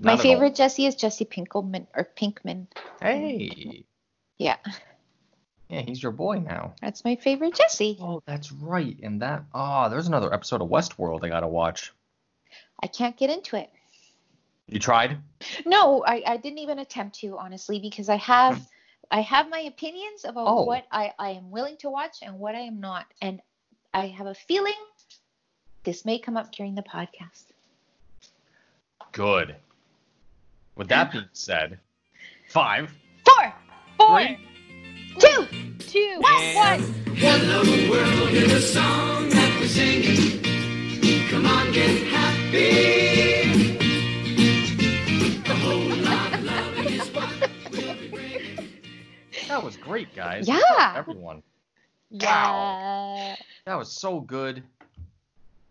My Not all. favorite Jesse is Jesse Pinkman or Pinkman. Hey. Yeah, Yeah, he's your boy now. that's my favorite Jesse. Oh, that's right. And that oh, there's another episode of Westworld I gotta watch. I can't get into it. You tried? No, I, I didn't even attempt to honestly because I have I have my opinions about Oh. what I, I am willing to watch and what I am not. And I have a feeling this may come up during the podcast. Good. With that being said, five, Four, four, three, two, Two. one. Hello world is a song that we're singing. Come on, get happy. A whole lot of love is what we'll be bringing. that was great, guys. Yeah. Everyone. Yeah. That was so good.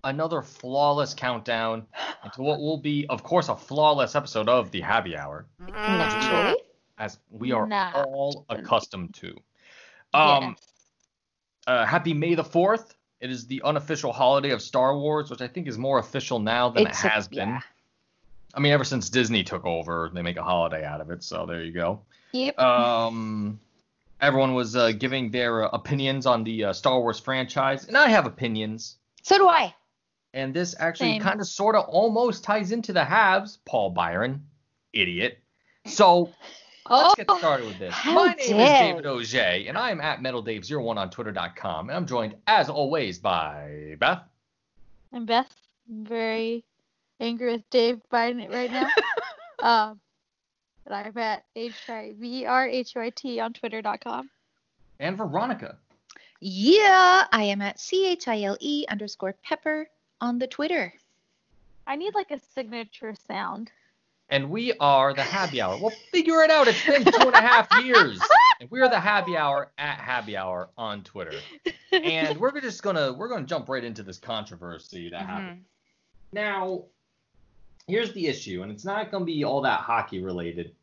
Another flawless countdown into what will be, of course, a flawless episode of the Happy Hour, Naturally. as we are Nah. all accustomed to. Um, Yes. uh, happy May the 4th. It is the unofficial holiday of Star Wars, which I think is more official now than It's it a- has been. yeah. I mean, ever since Disney took over, they make a holiday out of it. So there you go. Yep. Um, everyone was uh, giving their uh, opinions on the uh, Star Wars franchise, and I have opinions. so do I. And this actually kind of sort of almost ties into the halves. Paul Byron, idiot. So let's get Oh. started with this. My name is David Auger, and I am at MetalDave01 on Twitter.com, and I'm joined, as always, by Beth. And Beth, I'm very angry with Dave Biden right now. um, but I'm at H-I-V-R-H-O-I-T on twitter.com. And Veronica. Yeah, I am at C H I L E underscore pepper on the Twitter. I need like a signature sound. And we are the Happy Hour. Well, figure it out. It's been two and a half years. And we are the Happy Hour at Happy Hour on Twitter. And we're just gonna we're gonna jump right into this controversy that happened. Now, here's the issue, and it's not gonna be all that hockey related.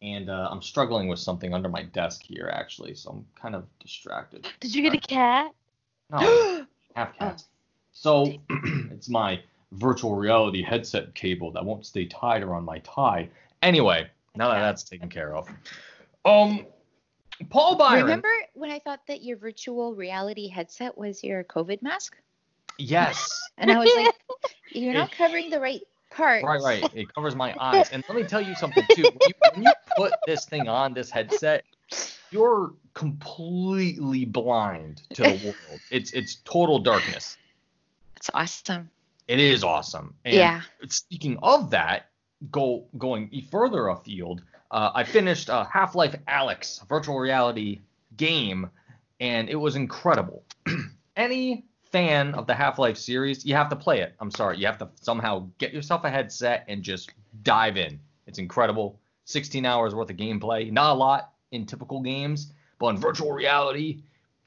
And uh, I'm struggling with something under my desk here, actually, so I'm kind of distracted. Did you get a cat? No, half cats. So it's my virtual reality headset cable that won't stay tied around my tie. Anyway, now that that's taken care of, um, Paul Byron. Remember when I thought that your virtual reality headset was your COVID mask? Yes. And I was like, you're not covering the right part. Right, right. It covers my eyes. And let me tell you something too. When you, when you put this thing on, this headset, you're completely blind to the world. It's it's total darkness. It's awesome. It is awesome. And Yeah. Speaking of that, go going further afield. Uh, I finished uh, Half-Life Alyx virtual reality game, and it was incredible. Any fan of the Half-Life series, you have to play it. I'm sorry, you have to somehow get yourself a headset and just dive in. It's incredible. 16 hours worth of gameplay. Not a lot in typical games, but in virtual reality,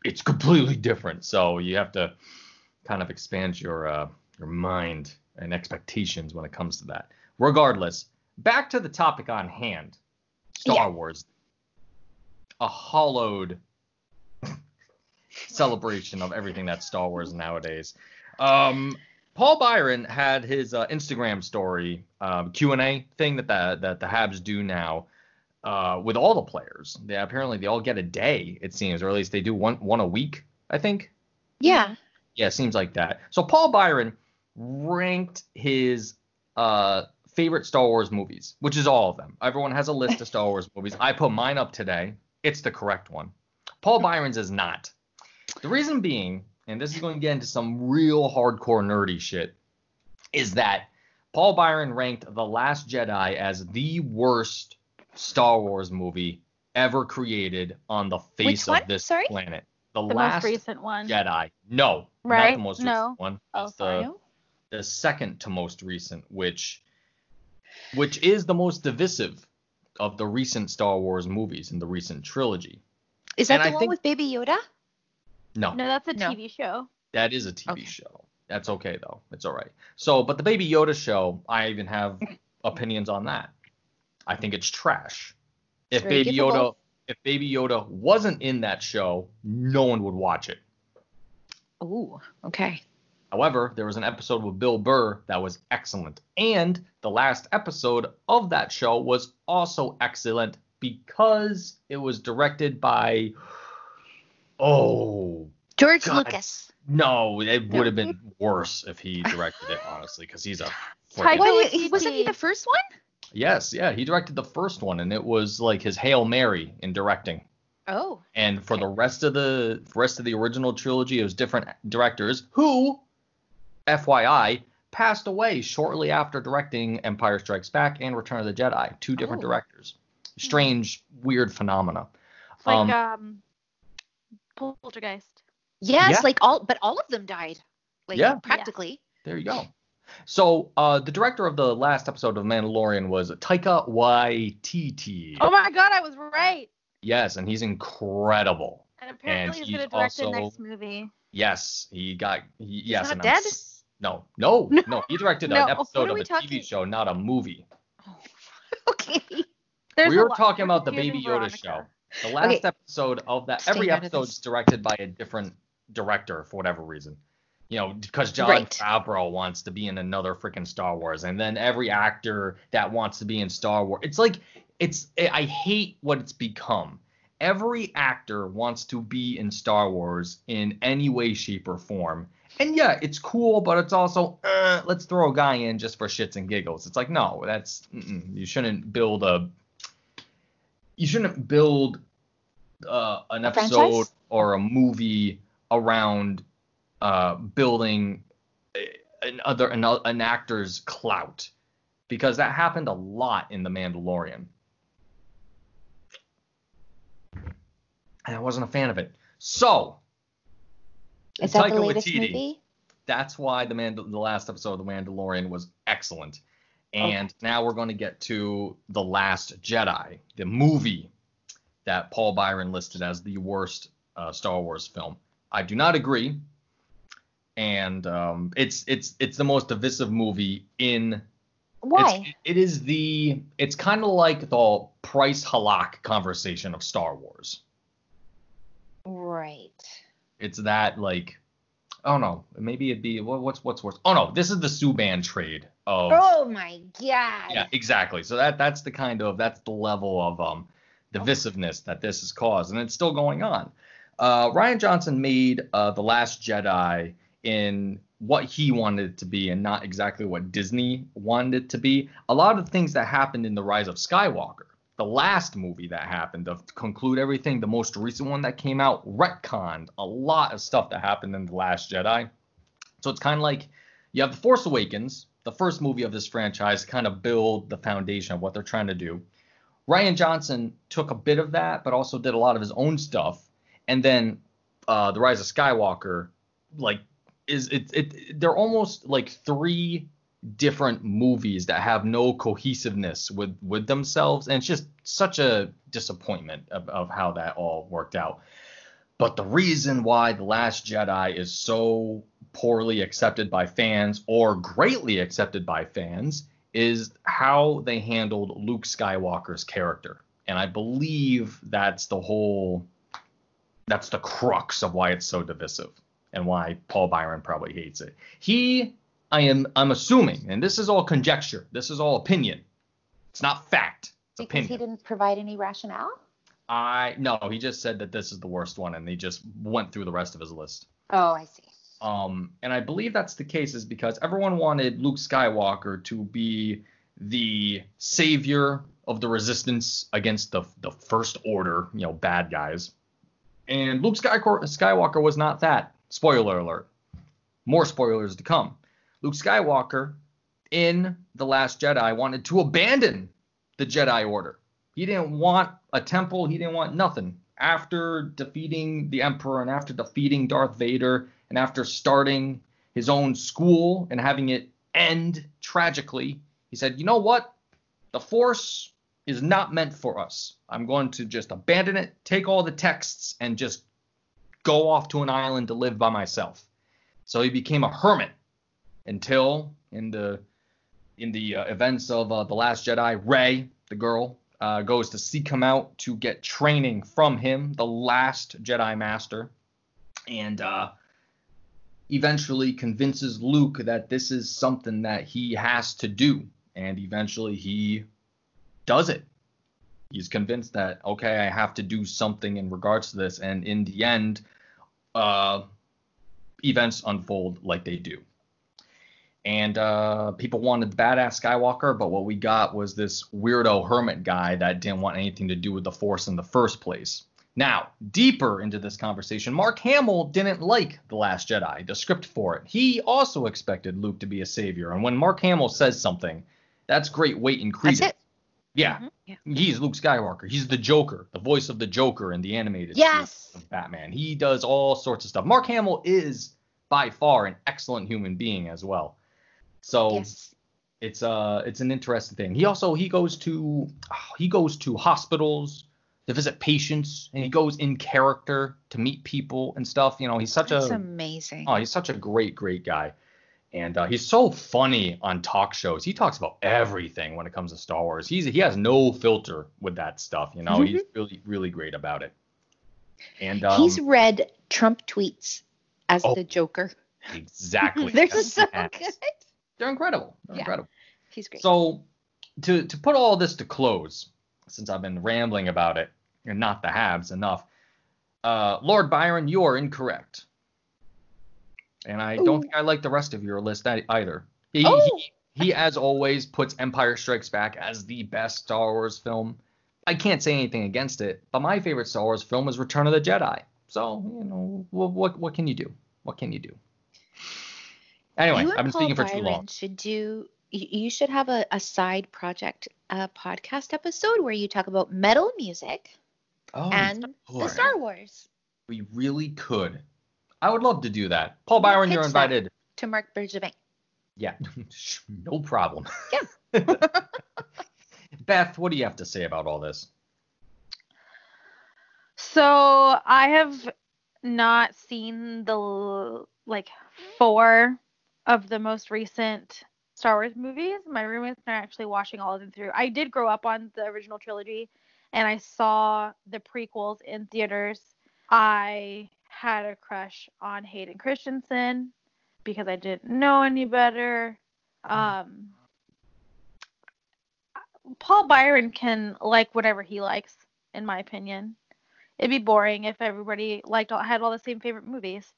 it's completely different. So you have to kind of expands your uh, your mind and expectations when it comes to that. Regardless, back to the topic on hand. Star Yeah. Wars. A hollowed celebration of everything that's Star Wars nowadays. Um, Paul Byron had his uh, Instagram story um, Q and A thing that the that the Habs do now uh, with all the players. They apparently they all get a day it seems, or at least they do one one a week. I think. Yeah. Yeah, it seems like that. So Paul Byron ranked his uh, favorite Star Wars movies, which is all of them. Everyone has a list of Star Wars movies. I put mine up today. It's the correct one. Paul Byron's is not. The reason being, and this is going to get into some real hardcore nerdy shit, is that Paul Byron ranked The Last Jedi as the worst Star Wars movie ever created on the face Which one? of this Sorry? planet. The, The last most recent one. Jedi. No, not the Right? most No. recent one. Oh, It's the, the second to most recent, which which is the most divisive of the recent Star Wars movies in the recent trilogy. Is that And the I one think- with Baby Yoda? No, No, that's a No. TV show. that is a TV Okay. show. That's okay though. It's all right. So, but the Baby Yoda show, I even have opinions on that. I think it's trash. If very Baby givable. Yoda, if Baby Yoda wasn't in that show, no one would watch it. Ooh, okay. However, there was an episode with Bill Burr that was excellent. And the last episode of that show was also excellent because it was directed by. Oh, George God. Lucas. no, it No. would have been worse if he directed it, honestly, because he's a. Freaking- wasn't he the first one? Yes, yeah, he directed the first one, and it was like his Hail Mary in directing. Oh. And for Okay. the rest of the rest of the original trilogy, it was different directors who, FYI, passed away shortly after directing Empire Strikes Back and Return of the Jedi. Two different Oh. directors. Strange, weird phenomena. It's like Um, um, Poltergeist. Yes, Yeah. like all, but all of them died. Like Yeah. practically. There you go. So, uh, the director of the last episode of Mandalorian was Taika Waititi. Oh my god, I was right. Yes, and he's incredible. And apparently he's, gonna he's direct the next movie. Yes, he got. He, yes, not and I'm No, no, No. no. He directed No. an episode of a talking- TV show, not a movie. Oh. okay. There's we were talking about the Baby Yoda show. The last Okay. episode of that, every out of episode's directed by a different director for whatever reason. You know, because Jon Right. Favreau wants to be in another freaking Star Wars, and then every actor that wants to be in Star Wars, it's like it's. I hate what it's become. Every actor wants to be in Star Wars in any way, shape, or form. And yeah, it's cool, but it's also uh, let's throw a guy in just for shits and giggles. It's like no, that's mm-mm. you shouldn't build a you shouldn't build uh, an A episode franchise? or a movie around uh, building another an, an actor's clout because that happened a lot in The Mandalorian. I wasn't a fan of it. So Is that Taika the latest Waititi, movie? That's why the Mand- the last episode of The Mandalorian was excellent. And now we're going to get to The Last Jedi, the movie that Paul Byron listed as the worst uh, Star Wars film. I do not agree. And um, it's it's it's the most divisive movie in Why? it is the it's kind of like the Price Halak conversation of Star Wars. Right. It's that like oh no, maybe it'd be what, what's what's worse. Oh no, this is the Subban trade of Oh my god. yeah, exactly. So that that's the kind of that's the level of um divisiveness that this has caused, and it's still going on. Uh, Rian Johnson made uh, the Last Jedi in what he wanted it to be, and not exactly what Disney wanted it to be. A lot of things that happened in the Rise of Skywalker, the last movie that happened to conclude everything, the most recent one that came out, retconned a lot of stuff that happened in the Last Jedi. So it's kind of like you have the Force Awakens, the first movie of this franchise, kind of build the foundation of what they're trying to do. Rian Johnson took a bit of that, but also did a lot of his own stuff. And then uh, the Rise of Skywalker, like, is it, it? They're almost like three different movies that have no cohesiveness with with themselves, and it's just such a disappointment of, of how that all worked out. But the reason why The Last Jedi is so poorly accepted by fans or greatly accepted by fans is how they handled Luke Skywalker's character. And I believe that's the whole that's the crux of why it's so divisive and why Paul Byron probably hates it. He I am I'm assuming, and this is all conjecture, this is all opinion. It's not fact. It's Because opinion. he didn't provide any rationale? I no, he just said that this is the worst one, and he just went through the rest of his list. Oh, I see. Um, and I believe that's the case is because everyone wanted Luke Skywalker to be the savior of the resistance against the the First Order, you know, bad guys. And Luke Skywalker, Skywalker was not that. Spoiler alert. More spoilers to come. Luke Skywalker in The Last Jedi wanted to abandon the Jedi Order. He didn't want a temple, he didn't want nothing. After defeating the Emperor and after defeating Darth Vader and after starting his own school and having it end tragically, he said, You know what? The Force is not meant for us. I'm going to just abandon it, take all the texts, and just go off to an island to live by myself. So he became a hermit until in the in the uh, events of uh, the Last Jedi, Rey, the girl, uh, goes to seek him out to get training from him, the last Jedi Master, and uh, eventually convinces Luke that this is something that he has to do, and eventually he does it. He's convinced that okay, I have to do something in regards to this, and in the end, uh, events unfold like they do. And uh, people wanted badass Skywalker, but what we got was this weirdo hermit guy that didn't want anything to do with the Force in the first place. Now, deeper into this conversation, Mark Hamill didn't like The Last Jedi, the script for it. He also expected Luke to be a savior, and when Mark Hamill says something, that's great weight and credence. That's it. Yeah, Mhm. Yeah. he's Luke Skywalker. He's the Joker, the voice of the Joker in the animated Yes. of Batman. He does all sorts of stuff. Mark Hamill is by far an excellent human being as well. So Yes. it's uh it's an interesting thing. He also he goes to he goes to hospitals to visit patients and he goes in character to meet people and stuff. You know, he's such That's a amazing. oh he's such a great great guy. And uh, he's so funny on talk shows. He talks about everything when it comes to Star Wars. He's he has no filter with that stuff. You know, he's really really great about it. And um, He's read Trump tweets as Oh. the Joker. exactly They're so good. They're incredible. They're Yeah. incredible. He's great. So to to put all this to close, since I've been rambling about it and not the Habs enough, uh, Lord Byron, you are incorrect. And I don't think I like the rest of your list either. He, Oh. he, he, as always, puts Empire Strikes Back as the best Star Wars film. I can't say anything against it, but my favorite Star Wars film is Return of the Jedi. So, you know, what, what, what can you do? What can you do? Anyway, I've been Paul speaking for Byron too long. should do. You you should have a, a side project, a podcast episode where you talk about metal music Oh, and the Star Wars We really could. I would love to do that. Paul Byron, you're invited. to Marc Bergevin. Yeah, no problem. Yeah. Beth, what do you have to say about all this? So I have not seen the like four of the most recent Star Wars movies. My roommates are actually watching all of them through. I did grow up on the original trilogy, and I saw the prequels in theaters. I had a crush on Hayden Christensen because I didn't know any better. Um, Paul Byron can like whatever he likes, in my opinion. It'd be boring if everybody liked all, had all the same favorite movies.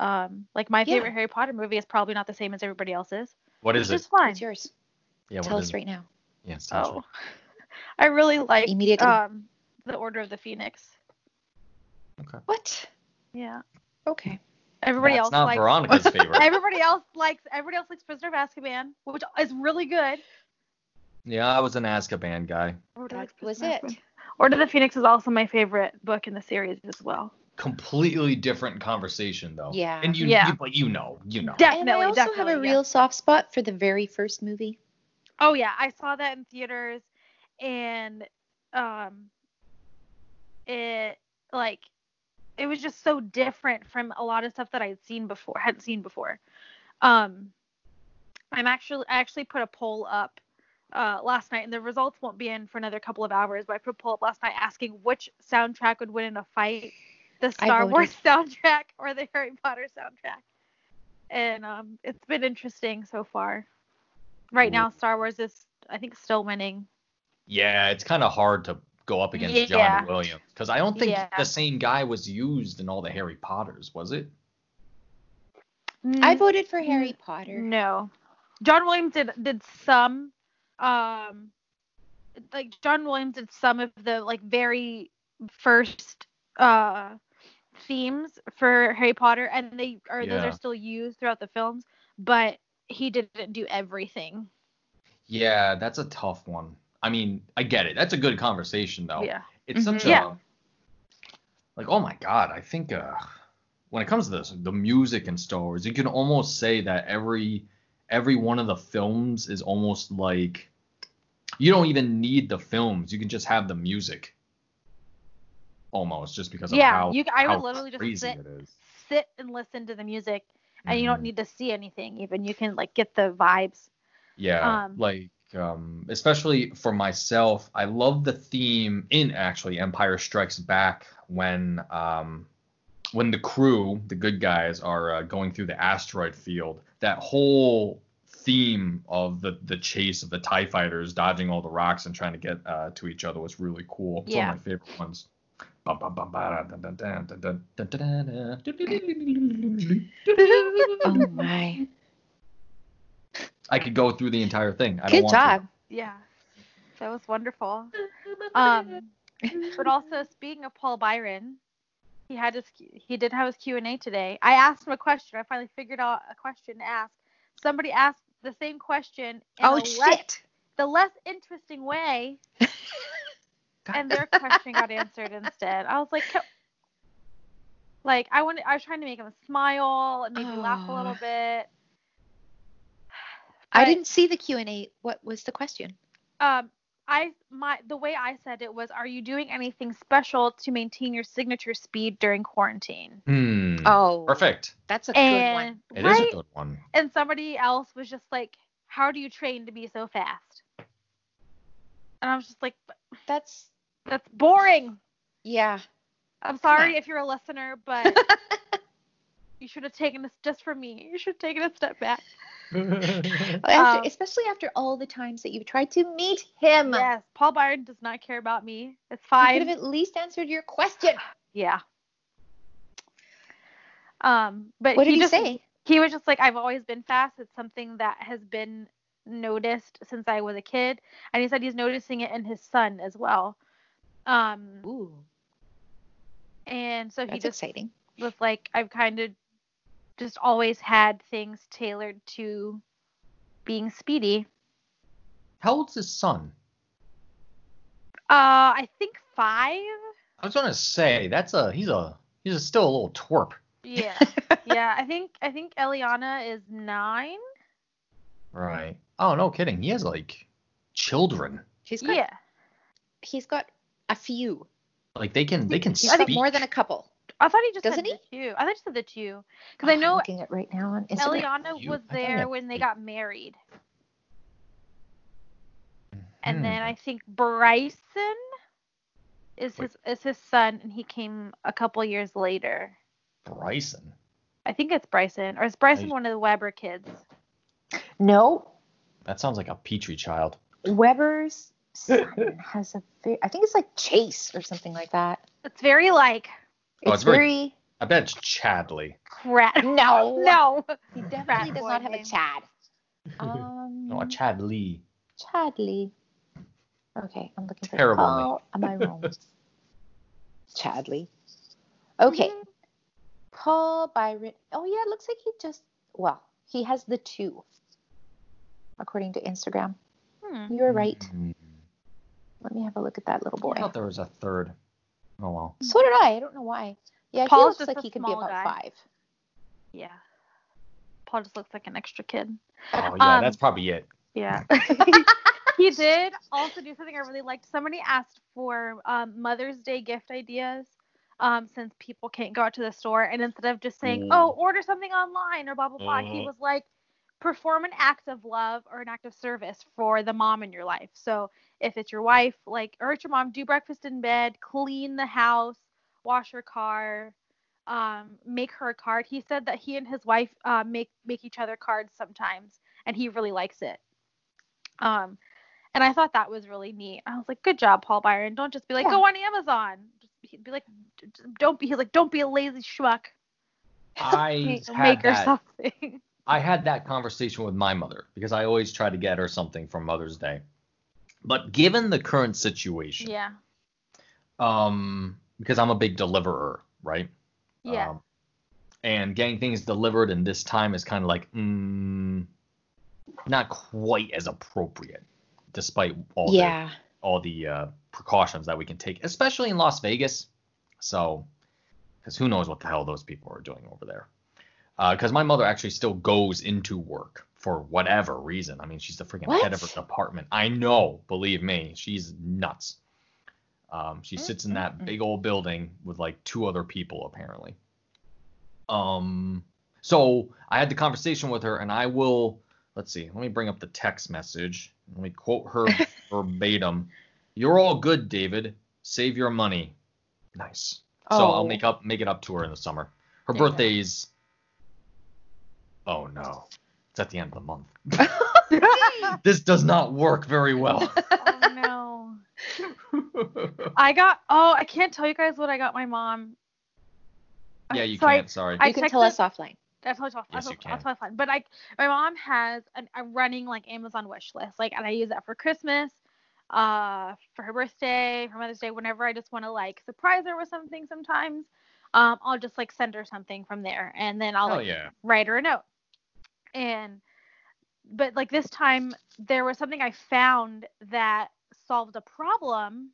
Um, like my Yeah. favorite Harry Potter movie is probably not the same as everybody else's. What is Which is is it? fine. What's yours? Yeah, Tell us is right now. it? Yes, tell us Oh, right- I really like Immediately. um the Order of the Phoenix. Okay. What? Yeah. Okay. Everybody That's else not likes Veronica's favorite. everybody else likes everybody else likes Prisoner of Azkaban, which is really good. yeah, I was an Azkaban guy. Order That was it. Order of the Phoenix is also my favorite book in the series as well. Completely different conversation though. Yeah. And you, Yeah. you but you know, you know. Definitely, and I also definitely. have a yeah. real soft spot for the very first movie. Oh yeah, I saw that in theaters, and um, it like it was just so different from a lot of stuff that I had seen before, hadn't seen before. Um, I'm actually I actually put a poll up uh, last night, and the results won't be in for another couple of hours. But I put a poll up last night asking which soundtrack would win in a fight, the Star. Wars soundtrack or the Harry Potter soundtrack. And um, it's been interesting so far. Right now, Star Wars is I think still winning. Yeah, it's kind of hard to go up against Yeah. John Williams because I don't think Yeah. the same guy was used in all the Harry Potters, was it? I Mm, voted for Harry Potter. No. John Williams did did some um like John Williams did some of the like very first uh themes for Harry Potter and they are those are still used throughout the films, but he didn't do everything. Yeah, that's a tough one. I mean, I get it. That's a good conversation though. Yeah. It's such Mhm. a Yeah. like oh my god, I think uh when it comes to this, the music in Star Wars, you can almost say that every every one of the films is almost like you don't even need the films. You can just have the music. Almost just because of Yeah, how, you- I would literally just sit- it is. Sit and listen to the music and you Mhm. don't need to see anything even. You can like get the vibes. Yeah, Um, like um, especially for myself, I love the theme in actually Empire Strikes Back when um, when the crew, the good guys, are uh, going through the asteroid field, that whole theme of the the chase of the Tie fighters dodging all the rocks and trying to get uh, to each other was really cool. It's Yeah. one of my favorite ones. Oh my. I could go through the entire thing. I don't Good want job. Yeah, that was wonderful. Um, but also speaking of Paul Byron, he had his he did have his Q and A today. I asked him a question. I finally figured out a question to ask. Somebody asked the same question in Oh a less, the less interesting way, and their question got answered instead. I was like, like I wanted, I was trying to make him smile and maybe laugh a little Aw. bit. I didn't see the Q and A. What was the question? um I my the way I said it was are you doing anything special to maintain your signature speed during quarantine? Hmm. Oh, Perfect. that's a good one. And It is right? a good one. and somebody else was just like how do you train to be so fast? And I was just like That's that's boring. yeah. I'm sorry if you're a listener, but you should have taken this just for me. You should have taken a step back. After, Um, especially after all the times that you've tried to meet him. Yes, Paul Byron does not care about me. It's He could fine. have at least answered your question. Yeah. Um, but What did he just, say? He was just like, I've always been fast. It's something that has been noticed since I was a kid, and he said he's noticing it in his son as well. Um, Ooh, and so he just exciting. was like, I've kind of just always had things tailored to being speedy. How old's his son? Uh, I think five. I was gonna say that's a he's a he's a, still a little twerp. Yeah, yeah. I think I think Eliana is nine. Right. Oh no, kidding. He has like children. He's got Yeah. he's got a few. Like they can they can He's speak. got more than a couple. I thought he just Doesn't said he? the two. I thought he said the two. Because Oh, I I'm know looking at right now on Instagram. Eliana You- was I thought he there when they got married. And Hmm. then I think Bryson is Wait. his is his son and he came a couple years later. Bryson. I think it's Bryson. Or is Bryson Nice. one of the Weber kids? No, That sounds like a petri child. Weber's son has a very, I think it's like Chase or something like that. It's very like Oh, It's, it's very- very, I bet it's Chadley. crap. no, no. He definitely does not have a. Chad. Um, No, a Chadley. Chadley. Okay, I'm looking for Terrible name. Paul. Am I wrong? Chadley. Okay, Mm-hmm. Paul Byron. Oh yeah, it looks like he just well, he has the two, according to Instagram. Hmm. You were right. Hmm. Let me have a look at that little boy. I thought there was a third. Oh well. So did I. I don't know why. Yeah, Paul he looks like he could be about guy. five. Yeah. Paul just looks like an extra kid. Oh yeah, Um, that's probably it. Yeah. he did also do something I really liked. Somebody asked for um, Mother's Day gift ideas um, since people can't go out to the store. And instead of just saying, Mm. oh, order something online or blah, blah, blah, he Mhm. was like, perform an act of love or an act of service for the mom in your life. So if it's your wife, like, or it's your mom, do breakfast in bed, clean the house, wash her car. Um, make her a card. He said that he and his wife uh, make make each other cards sometimes, and he really likes it. Um, and I thought that was really neat. I was like, good job, Paul Byron. Don't just be like, Yeah. go on Amazon. Just be, be like, d- d- don't be. He's like, don't be a lazy schmuck. I Make had her that. something. I had that conversation with my mother because I always try to get her something for Mother's Day. But given the current situation, yeah. um, because I'm a big deliverer, right? Yeah. Um, and getting things delivered in this time is kind of like, mm, not quite as appropriate, despite all the yeah. all the uh, precautions that we can take, especially in Las Vegas. So, because who knows what the hell those people are doing over there? Because my mother actually still goes into work for whatever reason. I mean, she's the freaking head of her department. I know, believe me, she's nuts. Um, she sits in that big old building with like two other people apparently. Um, so I had the conversation with her, and I will. Let's see. Let me bring up the text message. Let me quote her verbatim. You're all good, David. Save your money. Nice. So I'll Oh. make up make it up to her in the summer. Her you birthday's Oh no. It's at the end of the month. this does not work very well. oh no. I got oh, I can't tell you guys what I got my mom. yeah, you So can't, sorry. I you can tell texted- us offline. I'll tell you off. Yes, I'll, you I'll can. tell you offline. But like, my mom has an, a running like Amazon wish list. Like, and I use that for Christmas, uh, for her birthday, for Mother's Day, whenever I just want to like surprise her with something. Sometimes, um, I'll just like send her something from there, and then I'll Oh like yeah. write her a note. And but like this time there was something I found that solved a problem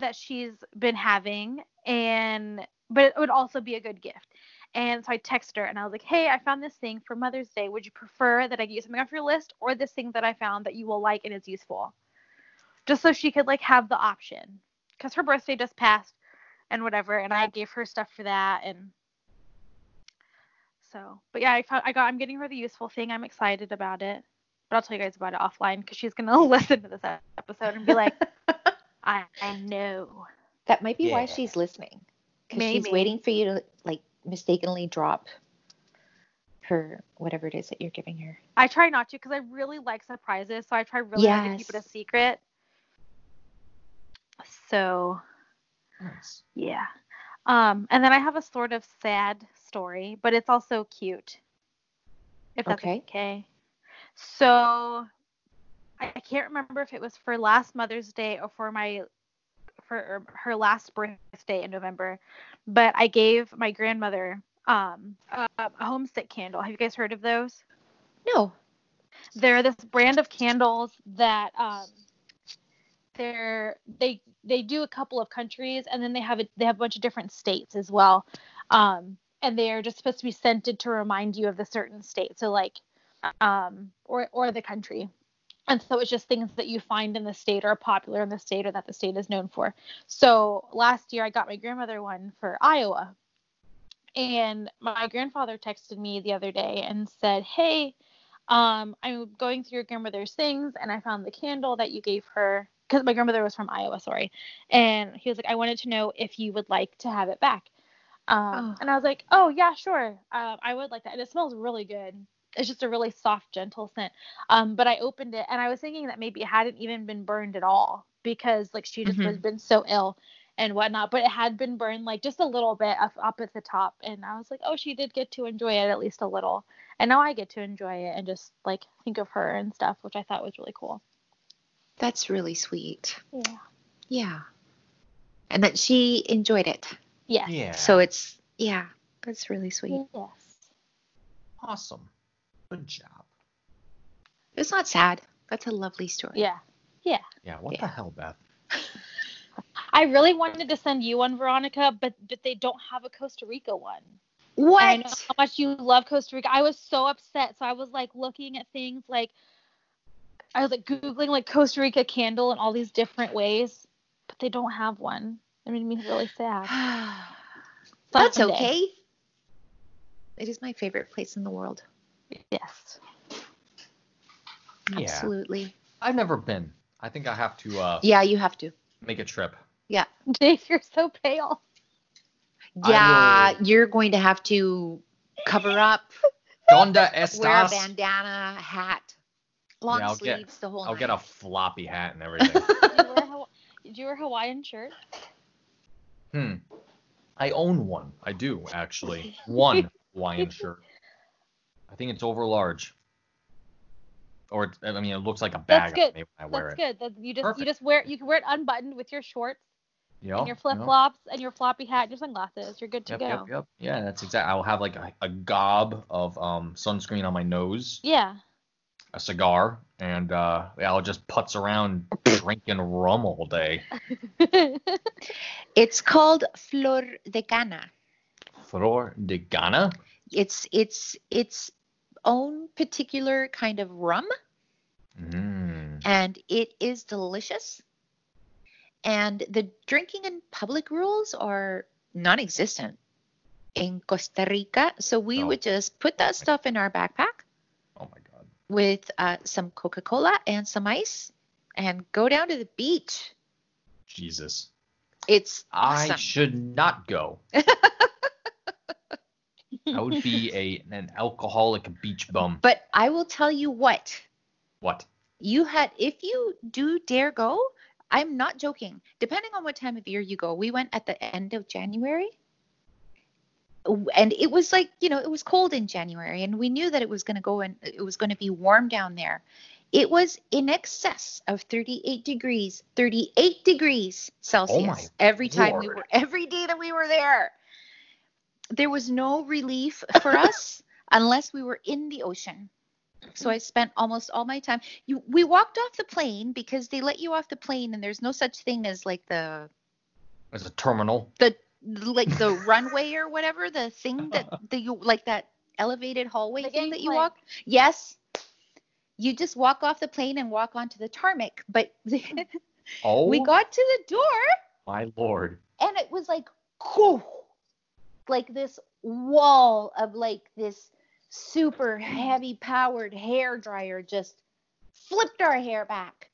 that she's been having and but it would also be a good gift. And so I texted her and I was like, "Hey, I found this thing for Mother's Day. Would you prefer that I get you something off your list or this thing that I found that you will like and is useful?" Just so she could like have the option. Cuz her birthday just passed and whatever and I gave her stuff for that and so, but yeah, I found I got I'm getting her the useful thing. I'm excited about it. But I'll tell you guys about it offline because she's gonna listen to this episode and be like, I, I know. That might be why she's listening. Because she's waiting for you to like mistakenly drop her whatever it is that you're giving her. I try not to because I really like surprises, so I try really hard to keep it a secret. So Nice. yeah. Um, and then I have a sort of sad story, but it's also cute. If that's Okay. okay. So I I can't remember if it was for last Mother's Day or for my for her last birthday in November, but I gave my grandmother um a, a homesick candle. Have you guys heard of those? No. they're this brand of candles that um they're they they do a couple of countries and then they have a, they have a bunch of different states as well. Um and they are just supposed to be scented to remind you of the certain state. So like um or or the country. And so it's just things that you find in the state or are popular in the state or that the state is known for. So last year i got my grandmother one for iowa. And my grandfather texted me the other day and said hey um, I'm going through your grandmother's things and I found the candle that you gave her because my grandmother was from Iowa, sorry. And he was like, I wanted to know if you would like to have it back. Um, Oh. And I was like, oh, yeah, sure. Um, I would like that. And it smells really good. It's just a really soft, gentle scent. Um, but I opened it and I was thinking that maybe it hadn't even been burned at all because like she just Mhm. has been so ill and whatnot. But it had been burned like just a little bit up, up at the top. And I was like, oh, she did get to enjoy it at least a little and now I get to enjoy it and just like think of her and stuff, which I thought was really cool. That's really sweet. Yeah. Yeah. And that she enjoyed it. Yes. Yeah. So it's yeah, that's really sweet. Yes. awesome. Good job. It's not sad. That's a lovely story. Yeah. Yeah, Yeah. what Yeah. the hell, Beth? I really wanted to send you one, Veronica, but but they don't have a Costa Rica one. What? And I know how much you love Costa Rica. I was so upset. So I was like looking at things like I was like googling like Costa Rica candle in all these different ways, but they don't have one. It made me really sad. That's Someday. okay. It is my favorite place in the world. Yes. Yeah. Absolutely. I've never been. I think I have to uh, Yeah, you have to. make a trip. Yeah. Dave, you're so pale. Yeah, will- you're going to have to cover up, Donde wear a estas? bandana, hat, long Yeah, I'll get- the whole I'll nine. get a floppy hat and everything. Did you wear, Hawa- did you wear Hawaiian shirt? hmm. I own one. I do actually. One Hawaiian shirt. I think it's over large. Or I mean, it looks like a bag That's good. when I wear That's it. good. You just Perfect. you just wear you can wear it unbuttoned with your shorts Yep, and your flip flops and your floppy hat and your sunglasses. You're good to Yep, go. yep, yep. Yeah, that's exact. I'll have like a, a gob of um, sunscreen on my nose, Yeah. A cigar, and uh, I'll just putz around drinking rum all day. It's called Flor de Cana. Flor de Gana. It's it's its own particular kind of rum, Mm. and it is delicious. And the drinking in public rules are non-existent in Costa Rica. So we Oh. would just put that stuff in our backpack. With uh, some Coca-Cola and some ice, and go down to the beach. Jesus. It's I awesome. should not go. I would be a an alcoholic beach bum. But I will tell you what. What? You had if you do dare go, I'm not joking. Depending on what time of year you go, we went at the end of January. And it was like, you know, it was cold in January and we knew that it was going to go and it was going to be warm down there. It was in excess of 38 degrees, 38 degrees oh Celsius Oh every time we were every day that we were there. There was no relief for us unless we were in the ocean. So I spent almost all my time. You we walked off the plane because they let you off the plane and there's no such thing as like the As a terminal. the like the runway or whatever, the thing that the you like that elevated hallway The thing that you gangplank. walk. Yes. You just walk off the plane and walk onto the tarmac. But Oh we got to the door my lord. and it was like whew, like this wall of like this super heavy powered hair dryer just flipped our hair back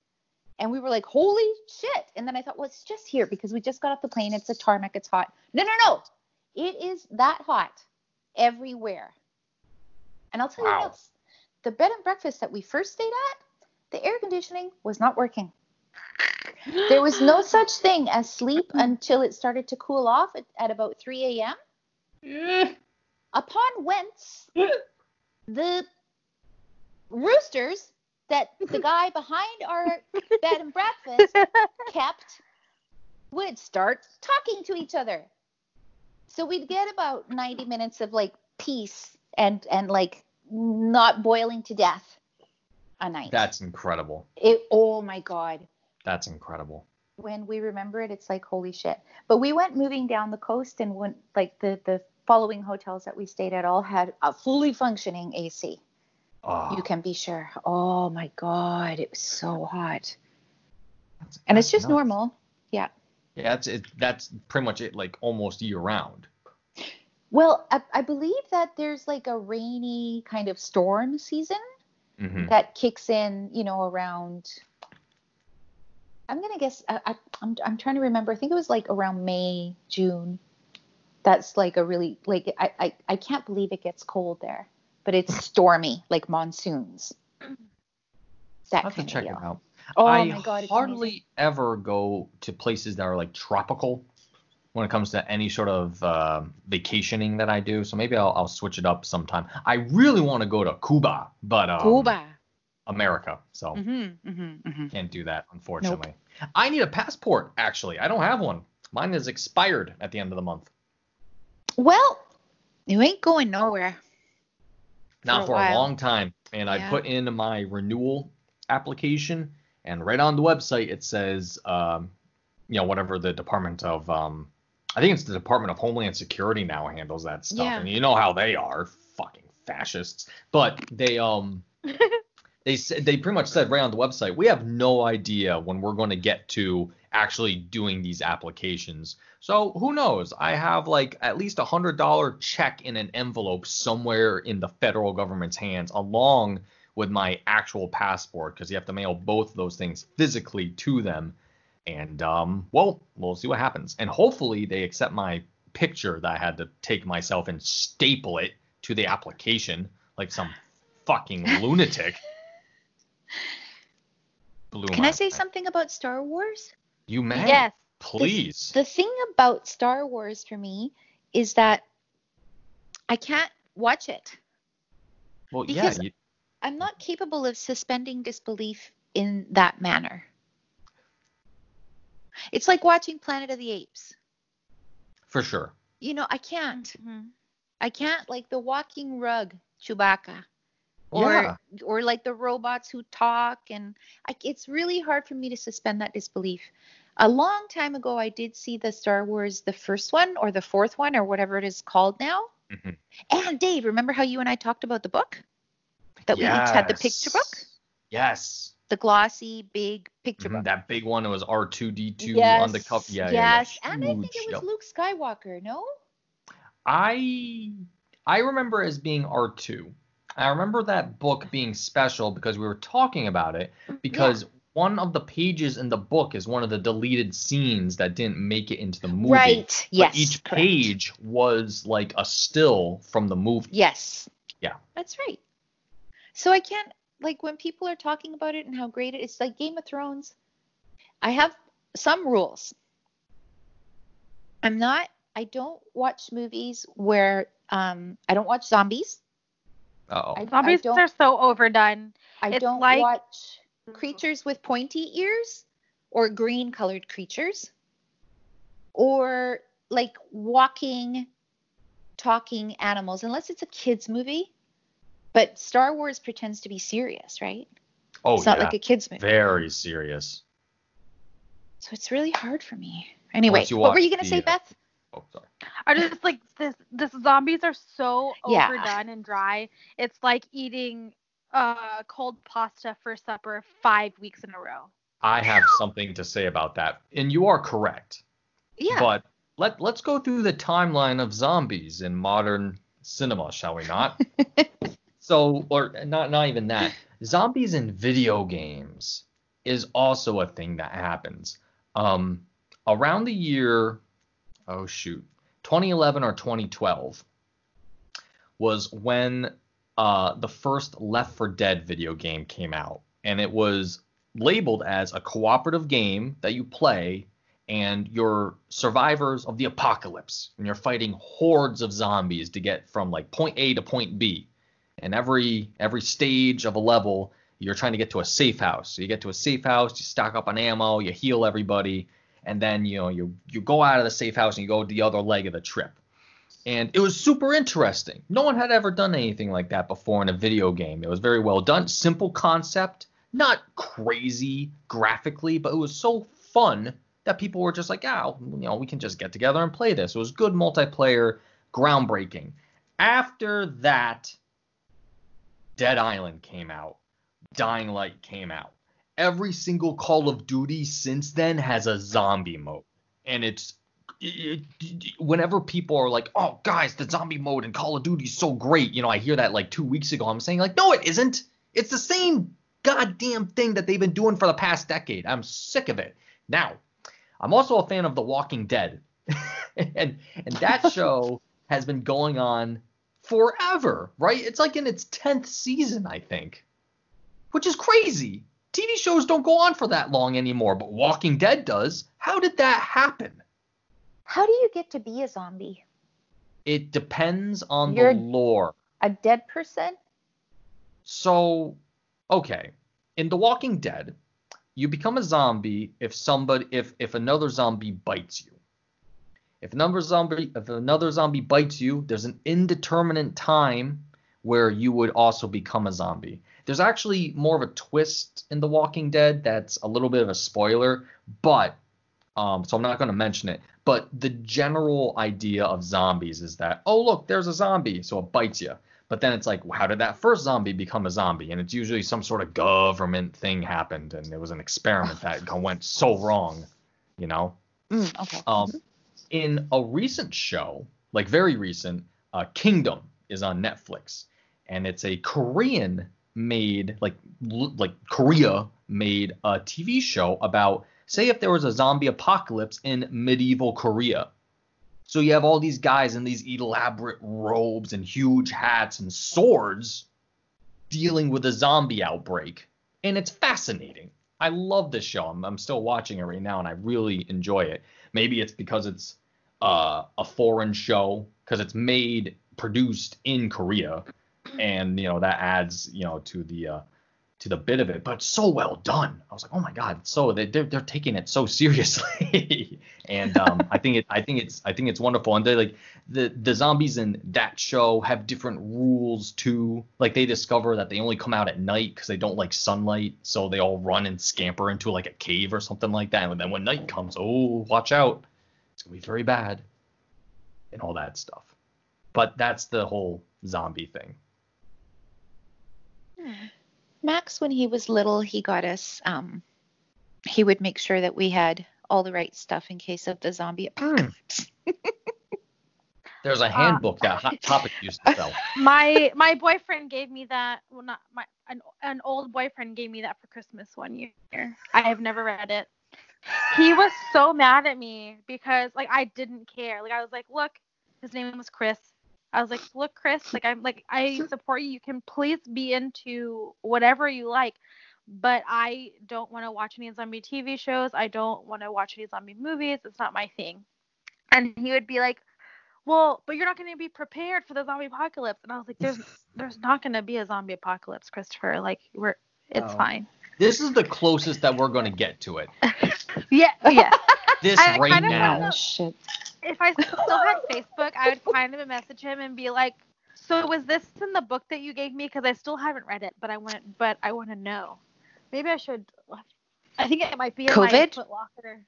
and we were like holy shit. And then i thought well it's just here because we just got off the plane. It's a tarmac. It's hot. No no no. It is that hot everywhere. And i'll tell Wow. you this the bed and breakfast that we first stayed at the air conditioning was not working. There was no such thing as sleep until it started to cool off at, at about 3 a.m. Upon whence the roosters that the guy behind our bed and breakfast kept would start talking to each other. So we'd get about 90 minutes of like peace and and like not boiling to death a night. That's incredible. it. Oh my god That's incredible. when we remember it, it's like holy shit. But we went moving down the coast and went like the the following hotels that we stayed at all had a fully functioning AC. Oh, You can be sure. Oh my god, it was so hot. that's- And it's just nuts. normal. Yeah. Yeah, that's it. That's pretty much it. Like almost year round. Well, I, I believe that there's like a rainy kind of storm season hmm that kicks in, you know, around. I'm gonna guess. I, I, I'm I'm trying to remember. I think it was like around May, June. That's like a really like I I, I can't believe it gets cold there, but it's stormy like monsoons. That I'll have to check it out. Oh I my god, hardly ever go to places that are like tropical when it comes to any sort of uh, vacationing that I do. So maybe I'll, I'll switch it up sometime. I really want to go to Cuba, but um, Cuba. America. So Mm-hmm, mm-hmm, mm-hmm. can't do that unfortunately. I need a passport actually. I don't have one. Mine is expired at the end of the month. Well, you ain't going nowhere. Not For a for a long time. And I put in my renewal application, and right on the website it says, um, you know, whatever the Department of, um, I think it's the Department of Homeland Security now handles that stuff, Yeah. and you know how they are, fucking fascists. But they, um, they said they pretty much said right on the website, we have no idea when we're going to get to actually doing these applications. So who knows? I have like at least a hundred dollar check in an envelope somewhere in the federal government's hands, along with my actual passport, because you have to mail both of those things physically to them. And um, well, we'll see what happens. And hopefully they accept my picture that I had to take myself and staple it to the application like some fucking lunatic. Blew Can my I say mind. something about Star Wars? You may. Yes. Please. The thing about Star Wars for me is that I can't watch it. well, yeah. because- You, I'm not capable of suspending disbelief in that manner. It's like watching Planet of the Apes. for sure. You know, I can't. Mhm. I can't like the walking rug Chewbacca or yeah. or like the robots who talk and I, it's really hard for me to suspend that disbelief. A long time ago I did see the Star Wars the first one or the fourth one or whatever it is called now. Mhm. And Dave, remember how you and I talked about the book? That we each had the picture book? Yes. Yes. The glossy big picture Mhm, book. That big one. It was R2D2 yes, on the cup. Yeah. yeah, Yes, yeah. and I think it was yep. Luke Skywalker, no? I I remember as being R2. I remember that book being special because we were talking about it because one of the pages in the book is one of the deleted scenes that didn't make it into the movie. Right. But Yes. each correct. page was like a still from the movie. Yes. Yeah. That's right. So I can't like when people are talking about it and how great it is like Game of Thrones. I have some rules. I'm not I don't watch movies where um I don't watch zombies. Oh. I, I Zombies are so overdone. I it's don't like- watch creatures with pointy ears or green colored creatures or like walking talking animals unless it's a kids movie but star wars pretends to be serious right Oh it's not yeah. like a kids movie Very serious. so it's really hard for me anyway what were you going to say the, uh, beth Oh, sorry. I just like this. This zombies are so Yeah. overdone and dry. It's like eating uh cold pasta for supper five weeks in a row. I have something to say about that. And you are correct. yeah But let let's go through the timeline of zombies in modern cinema, shall we not? so, or not not even that. Zombies in video games is also a thing that happens. Um, around the year, oh shoot, 2011 or 2012 was when uh, the first Left 4 Dead video game came out, and it was labeled as a cooperative game that you play and you're survivors of the apocalypse and you're fighting hordes of zombies to get from like point A to point B. And every every stage of a level, you're trying to get to a safe house. So you get to a safe house, you stock up on ammo, you heal everybody, and then you know you you go out of the safe house and you go the other leg of the trip. And it was super interesting. No one had ever done anything like that before in a video game. It was very well done, simple concept, not crazy graphically, but it was so fun that people were just like, "Yeah, you know, we can just get together and play this." It was good multiplayer, groundbreaking. After that, Dead Island came out, Dying Light came out. Every single Call of Duty since then has a zombie mode, and it's it, it- whenever people are like, "Oh, guys, the zombie mode in Call of Duty is so great," you know, I hear that like two weeks ago. I'm saying like, "No, it isn't. It's the same goddamn thing that they've been doing for the past decade. I'm sick of it." Now, I'm also a fan of The Walking Dead, and and that show has been going on forever, right? It's like in its tenth season, I think, which is crazy. TV shows don't go on for that long anymore, but Walking Dead does. How did that happen? how do you get to be a zombie It depends on You're- the lore. a dead person So, okay, in The Walking Dead, you become a zombie if somebody if if another zombie bites you. If another zombie if another zombie bites you, there's an indeterminate time where you would also become a zombie. There's actually more of a twist in The Walking Dead that's a little bit of a spoiler, but um, so I'm not going to mention it. But the general idea of zombies is that oh look, there's a zombie, so it bites you. But then it's like, how did that first zombie become a zombie? And it's usually some sort of government thing happened, and it was an experiment that went so wrong, you know. Mm, okay Um, in a recent show, like very recent, uh, Kingdom is on Netflix, and it's a Korean made, like like Korea made a TV show about, say, if there was a zombie apocalypse in medieval Korea. So you have all these guys in these elaborate robes and huge hats and swords dealing with a zombie outbreak, and it's fascinating. I love this show. I'm, I'm still watching it right now, and I really enjoy it. Maybe it's because it's uh, a foreign show, because it's made, produced in Korea, and you know that adds you know to the uh, to the bit of it. But so well done. I was like, oh my god, so they, they're they're taking it so seriously, and um, I think it I think it's I think it's wonderful. And they like the the zombies in that show have different rules too. Like they discover that they only come out at night because they don't like sunlight, so they all run and scamper into like a cave or something like that. And then when night comes, oh watch out, it's gonna be very bad, and all that stuff. But that's the whole zombie thing. Max, when he was little, he got us. Um, he would make sure that we had all the right stuff in case of the zombie apocalypse. There's a handbook that Hot Topic used to sell. my my boyfriend gave me that. Well, not my an an old boyfriend gave me that for Christmas one year. I have never read it. He was so mad at me because like I didn't care. Like I was like, look, his name was Chris. I was like, look, Chris, like I'm like I support you. You can please be into whatever you like, but I don't want to watch any zombie TV shows. I don't want to watch any zombie movies. It's not my thing. And he would be like, well, but you're not going to be prepared for the zombie apocalypse. And I was like, there's there's not going to be a zombie apocalypse, Christopher. Like we're it's Oh. fine. This is the closest that we're going to get to it. Yeah, yeah. This I right kind of now. wanna- Oh shit. if I still had Facebook, I would kind of message him and be like, "So was this in the book that you gave me? Because I still haven't read it, but I want, but I want to know. Maybe I should. I think it might be in my COVID? Foot Locker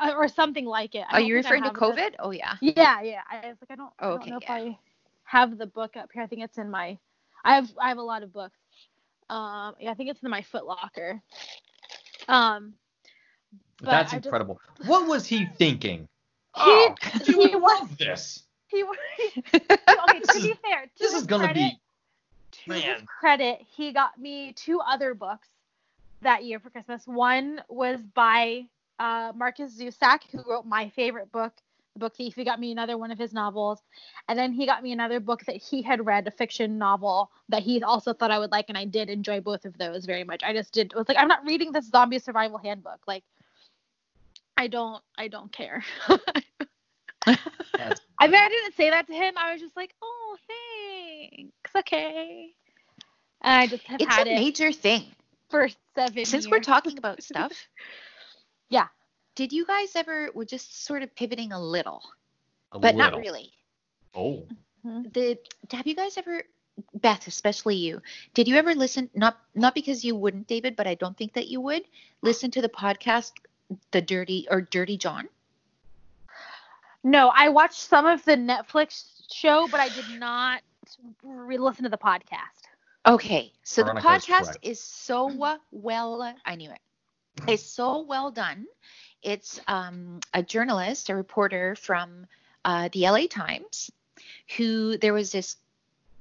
uh, or something like it. I Are you referring to have the- COVID? Oh yeah. Yeah, yeah. I was like, I don't, I don't Okay, know if. I have the book up here. I think it's in my. I have I have a lot of books. Um, yeah, I think it's in my Foot Locker. Um, but That's I just- incredible. What was he thinking? He- oh, he was- love this. He was okay. To be fair, to This his is gonna credit, be to his credit, he got me two other books that year for Christmas. One was by uh, Markus Zusak, who wrote my favorite book, The Book Thief. He got me another one of his novels, and then he got me another book that he had read, a fiction novel that he also thought I would like, and I did enjoy both of those very much. I just did. It was like I'm not reading this zombie survival handbook. Like, I don't. I don't care. I mean, I didn't say that to him. I was just like, oh, thanks. Okay. And I just have It's had a it major thing. for seven Since years. we're talking about stuff, Yeah. Did you guys ever? We're just sort of pivoting a little, a but not really. Oh, mm-hmm. The have you guys ever, Beth, especially you, did you ever listen? Not not because you wouldn't, David, but I don't think that you would listen to the podcast, the Dirty or Dirty John. No, I watched some of the Netflix show, but I did not re- listen to the podcast. Okay, so the Veronica is podcast correct. is so uh, well. I knew it. It's so well done. It's um, a journalist, a reporter from uh, the LA Times, who there was this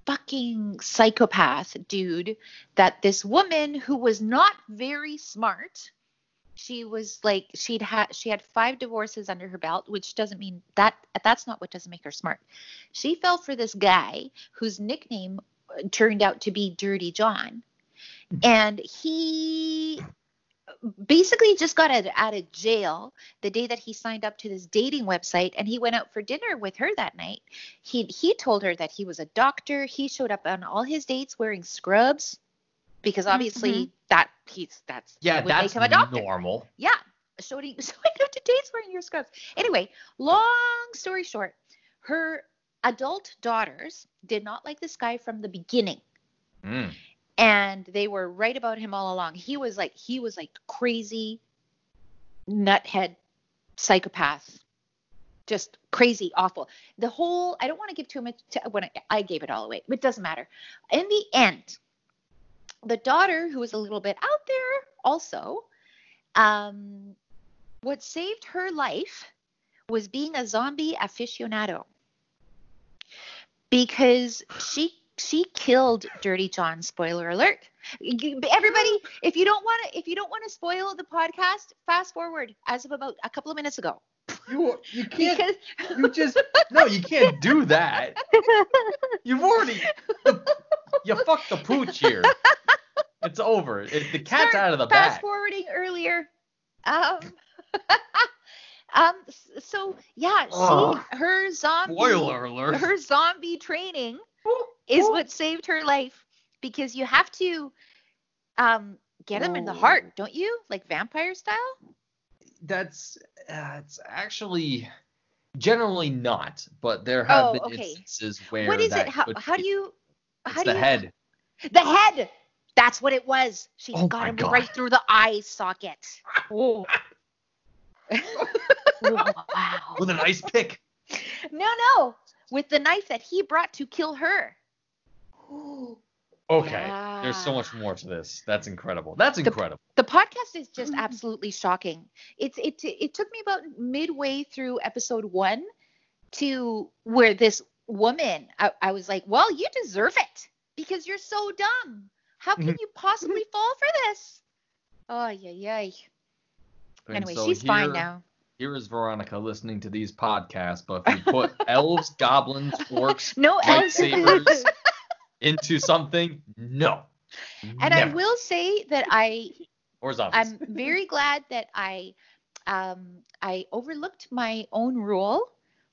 fucking psychopath dude that this woman who was not very smart. She was like she'd had she had five divorces under her belt, which doesn't mean that that's not what doesn't make her smart. She fell for this guy whose nickname turned out to be Dirty John. And he basically just got out, of jail the day that he signed up to this dating website and he went out for dinner with her that night. He he told her that he was a doctor. He showed up on all his dates wearing scrubs because obviously that he's that's yeah, would that's make him a doctor. normal. Yeah, showing showing up to dates wearing your scrubs. Anyway, long story short, her adult daughters did not like this guy from the beginning, Mm. And they were right about him all along. He was like he was like crazy, nuthead, psychopath, just crazy, awful. The whole I don't want to give too much to, when I, I gave it all away. But it doesn't matter. In the end, the daughter who was a little bit out there also um, what saved her life was being a zombie aficionado because she she killed Dirty John. Spoiler alert! Everybody, if you don't want to, if you don't want to spoil the podcast, fast forward as of about a couple of minutes ago. You you can't Because you just no you can't do that. You've already you fucked the pooch here. It's over. It, the cat's Start out of the bag. fast forwarding earlier. Um, um. So yeah, she her zombie Spoiler alert. her zombie training is what saved her life because you have to um get them in the heart, don't you? Like vampire style? That's uh, it's actually generally not, but there have Oh, been okay. instances where what is it? How, how do you It's how the do you head. The head. That's what it was. She Oh got him God. right through the eye socket. Oh. wow. with an ice pick. No, no. With the knife that he brought to kill her. Okay. There's so much more to this. That's incredible. That's incredible. The podcast is just mm-hmm. absolutely shocking. It's it it took me about midway through episode one to where this woman, I, I was like, well, you deserve it because you're so dumb. How can mm-hmm. you possibly fall for this? Oh, yeah, yeah. Anyway, so she's fine now. Here is Veronica listening to these podcasts, but if you put elves, goblins, orcs, No else. lightsabers into something, no. And I will say that I Or zombies. I'm very glad that I um, I overlooked my own rule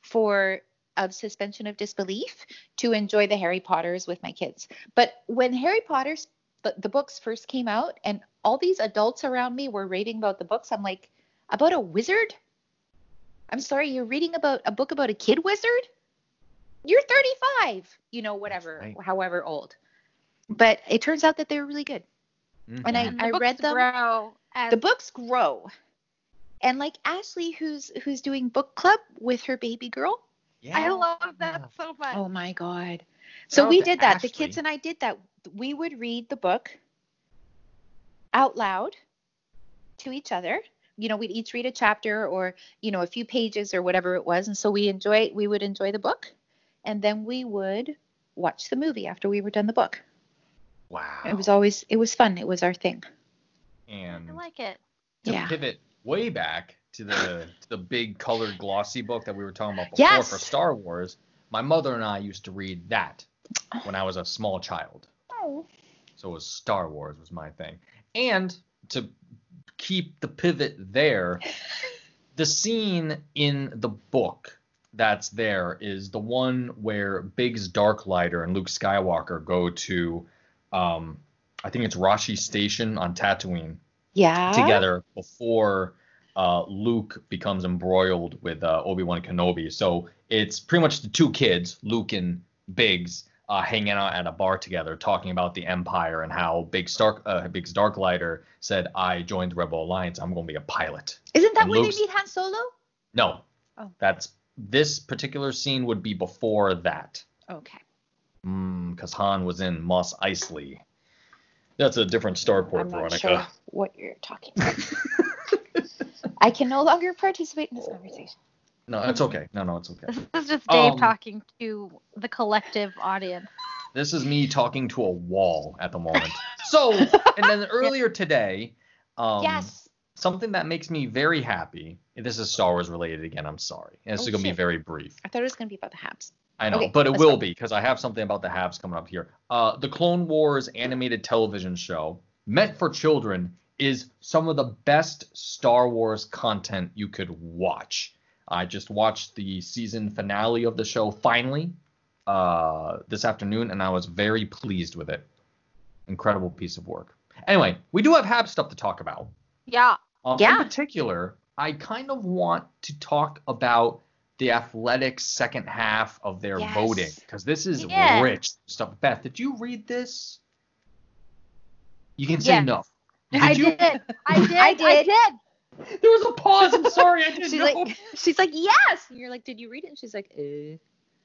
for of suspension of disbelief to enjoy the Harry Potters with my kids. But when Harry Potter's the, the books first came out and all these adults around me were raving about the books, I'm like, about a wizard? I'm sorry, you're reading about a book about a kid wizard? You're 35, you know, whatever, right. however old. But it turns out that they're really good. Mhm. And I, And the I books read them Grow as the books grow and like ashley who's who's doing book club with her baby girl Yeah. I love that so much. oh my god so Shout we did that the kids and i did that we would read the book out loud to each other you know we'd each read a chapter or you know a few pages or whatever it was and so we enjoy we would enjoy the book and then we would watch the movie after we were done the book Wow. it was always it was fun it was our thing and I like it. to yeah pivot way back to the to the big colored glossy book that we were talking about before Yes. for Star Wars, my mother and I used to read that when I was a small child. oh So it was Star Wars was my thing. And to keep the pivot there, the scene in the book that's there is the one where Biggs Darklighter and Luke Skywalker go to um I think it's Tosche Station on Tatooine yeah together before uh, Luke becomes embroiled with uh, Obi Wan Kenobi. So it's pretty much the two kids, Luke and Biggs, uh, hanging out at a bar together, talking about the Empire and how Big Stark, uh, Biggs Darklighter said, "I joined the Rebel Alliance. I'm going to be a pilot." Isn't that And where Luke's- they meet Han Solo? No, Oh. that's this particular scene would be before that, Okay. because Han was in Mos Eisley. That's a different starport, I'm not Veronica. sure what you're talking about. I can no longer participate in this conversation. No, it's okay. No, no, it's okay. This is just Dave Um, talking to the collective audience. This is me talking to a wall at the moment. So, and then earlier today, um, yes. Something that makes me very happy. This is Star Wars related again. I'm sorry. And this Oh, is gonna be very brief. I thought it was going to be about the Habs. I know, Okay, but it will go. be because I have something about the Habs coming up here. Uh, the Clone Wars animated television show, meant for children, is some of the best Star Wars content you could watch. I just watched the season finale of the show finally uh, this afternoon, and I was very pleased with it. Incredible piece of work. Anyway, we do have Habs stuff to talk about. Yeah. Um, Yeah. In particular, I kind of want to talk about the athletics second half of their Yes. voting because this is Yeah. rich stuff. Beth, did you read this? You can say Yes. no. I you? did. I did. I did. did. There was a pause. I'm sorry, I didn't She's know. like, she's like, yes. And you're like, did you read it? And she's like, uh.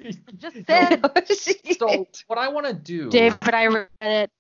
Just said. So what I want to do, Dave, but I read it.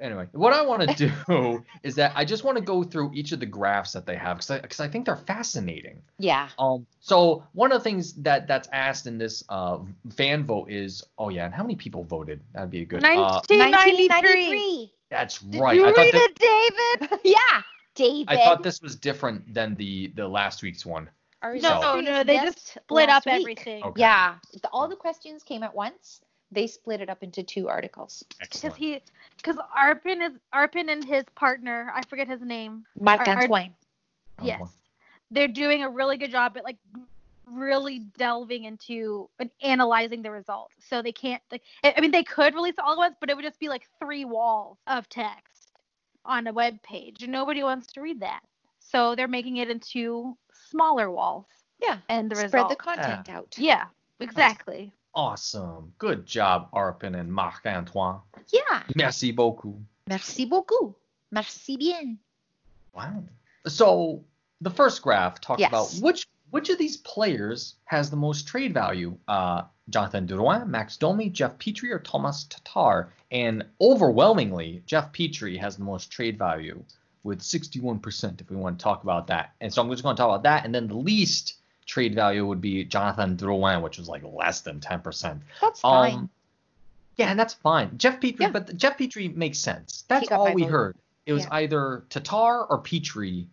Anyway, what I want to do is that I just want to go through each of the graphs that they have because I, 'cause I think they're fascinating. yeah. Um, so one of the things that that's asked in this uh fan vote is, oh yeah, and how many people voted? That'd be a good. Uh, 1993. that's Did right. you I thought read that, it, David? yeah. David. I thought this was different than the the last week's one. Our No, illustrious no, they just split up week. everything. Okay. Yeah. The, all the questions came at once. They split it up into two articles. Because he, because Arpon is Arpon and his partner, I forget his name. Marc Our- our- Antoine. Yes, they're doing a really good job at like really delving into and analyzing the results. So they can't like, I I mean, they could release all at once, but it would just be like three walls of text on a web page, and nobody wants to read that. So they're making it into smaller walls Yeah. and the Spread results. the content ah. out. Yeah, exactly. Awesome. Good job, Arpon and Marc Antoine. Yeah. Merci beaucoup. Merci beaucoup. Merci bien. Wow. So the first graph talks Yes. about which which of these players has the most trade value. Uh, Jonathan Drouin, Max Domi, Jeff Petry, or Tomas Tatar. And overwhelmingly, Jeff Petry has the most trade value with 61%. If we want to talk about that, and so I'm just going to talk about that, and then the least trade value would be Jonathan Drouin, which was like less than 10%. That's fine. Um, yeah, and that's fine. Jeff Petry, Yeah. but Jeff Petry makes sense. That's all we vote. heard. It was Yeah. either Tatar or Petry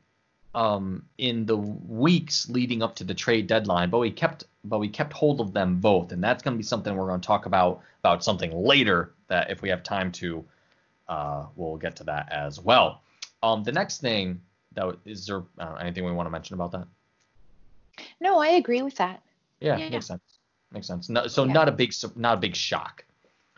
um, in the weeks leading up to the trade deadline, but we kept but we kept hold of them both, and that's going to be something we're going to talk about about something later. That if we have time to, uh, we'll get to that as well. Um, the next thing that is there uh, anything we want to mention about that? No, I agree with that. Yeah, Yeah. makes sense. Makes sense. No, so Yeah. not a big not a big shock.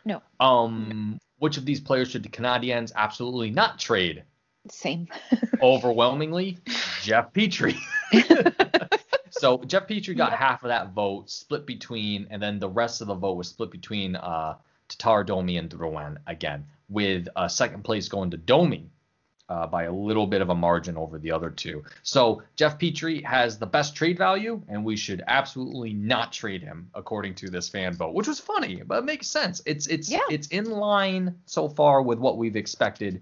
No. Um, which of these players should the Canadians absolutely not trade? Same. Overwhelmingly, Jeff Petry. so Jeff Petry got half of that vote, split between, and then the rest of the vote was split between uh, Tatar, Domi, and Drouin again, with uh, second place going to Domi. Uh, by a little bit of a margin over the other two. So Jeff Petry has the best trade value, and we should absolutely not trade him, according to this fan vote, which was funny, but it makes sense. It's it's Yeah. it's in line so far with what we've expected,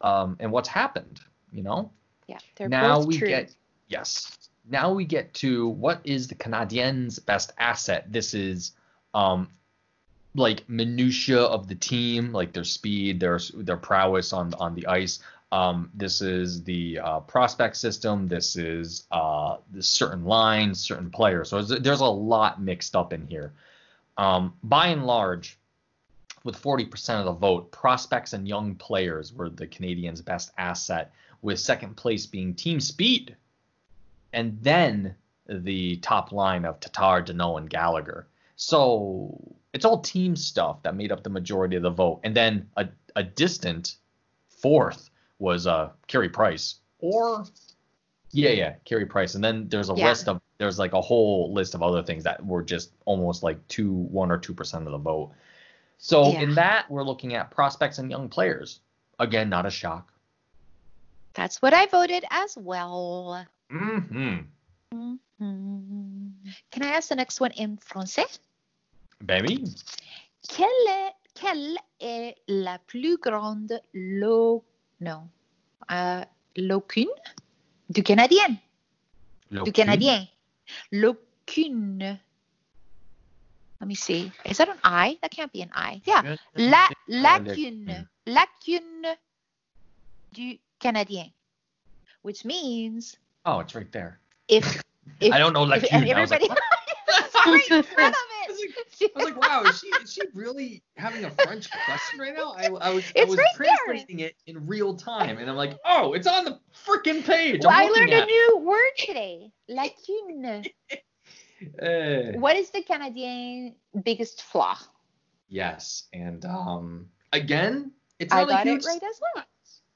um, and what's happened. You know, Yeah, they're now both we true. get yes. Now we get to what is the Canadiens' best asset. This is um like minutia of the team, like their speed, their their prowess on on the ice. Um, this is the uh, prospect system. This is uh, the certain lines, certain players. So there's, a lot mixed up in here. Um, by and large, with 40% of the vote, prospects and young players were the Canadians' best asset, with second place being team speed, and then the top line of Tatar, Danault, and Gallagher. So it's all team stuff that made up the majority of the vote, and then a, a distant fourth was uh Carey Price or yeah yeah Carey Price, and then there's a Yeah. list of there's like a whole list of other things that were just almost like two one or two percent of the vote. So Yeah. in that we're looking at prospects and young players. Again, not a shock. That's what I voted as well. hmm Mhm. Can I ask the next one in français? Baby. Quelle est, quelle est la plus grande lo, non, euh, ah, locune du Canadien? Du Canadien. Locune. Let me see. Is that an I? That can't be an I. Yeah. La, lacune. Lacune du Canadien. Which means Oh, it's right there. if, if I don't know if lacune. I was like, everybody I was. I like, wow, is she is she really having a French question right now? I, I was I was right there. translating it in real time, and I'm like, oh, it's on the freaking page. Well, I learned a at. new word today. Lacune. eh. What is the Canadian biggest flaw? Yes, and um, again, it's I not a got huge it right as well.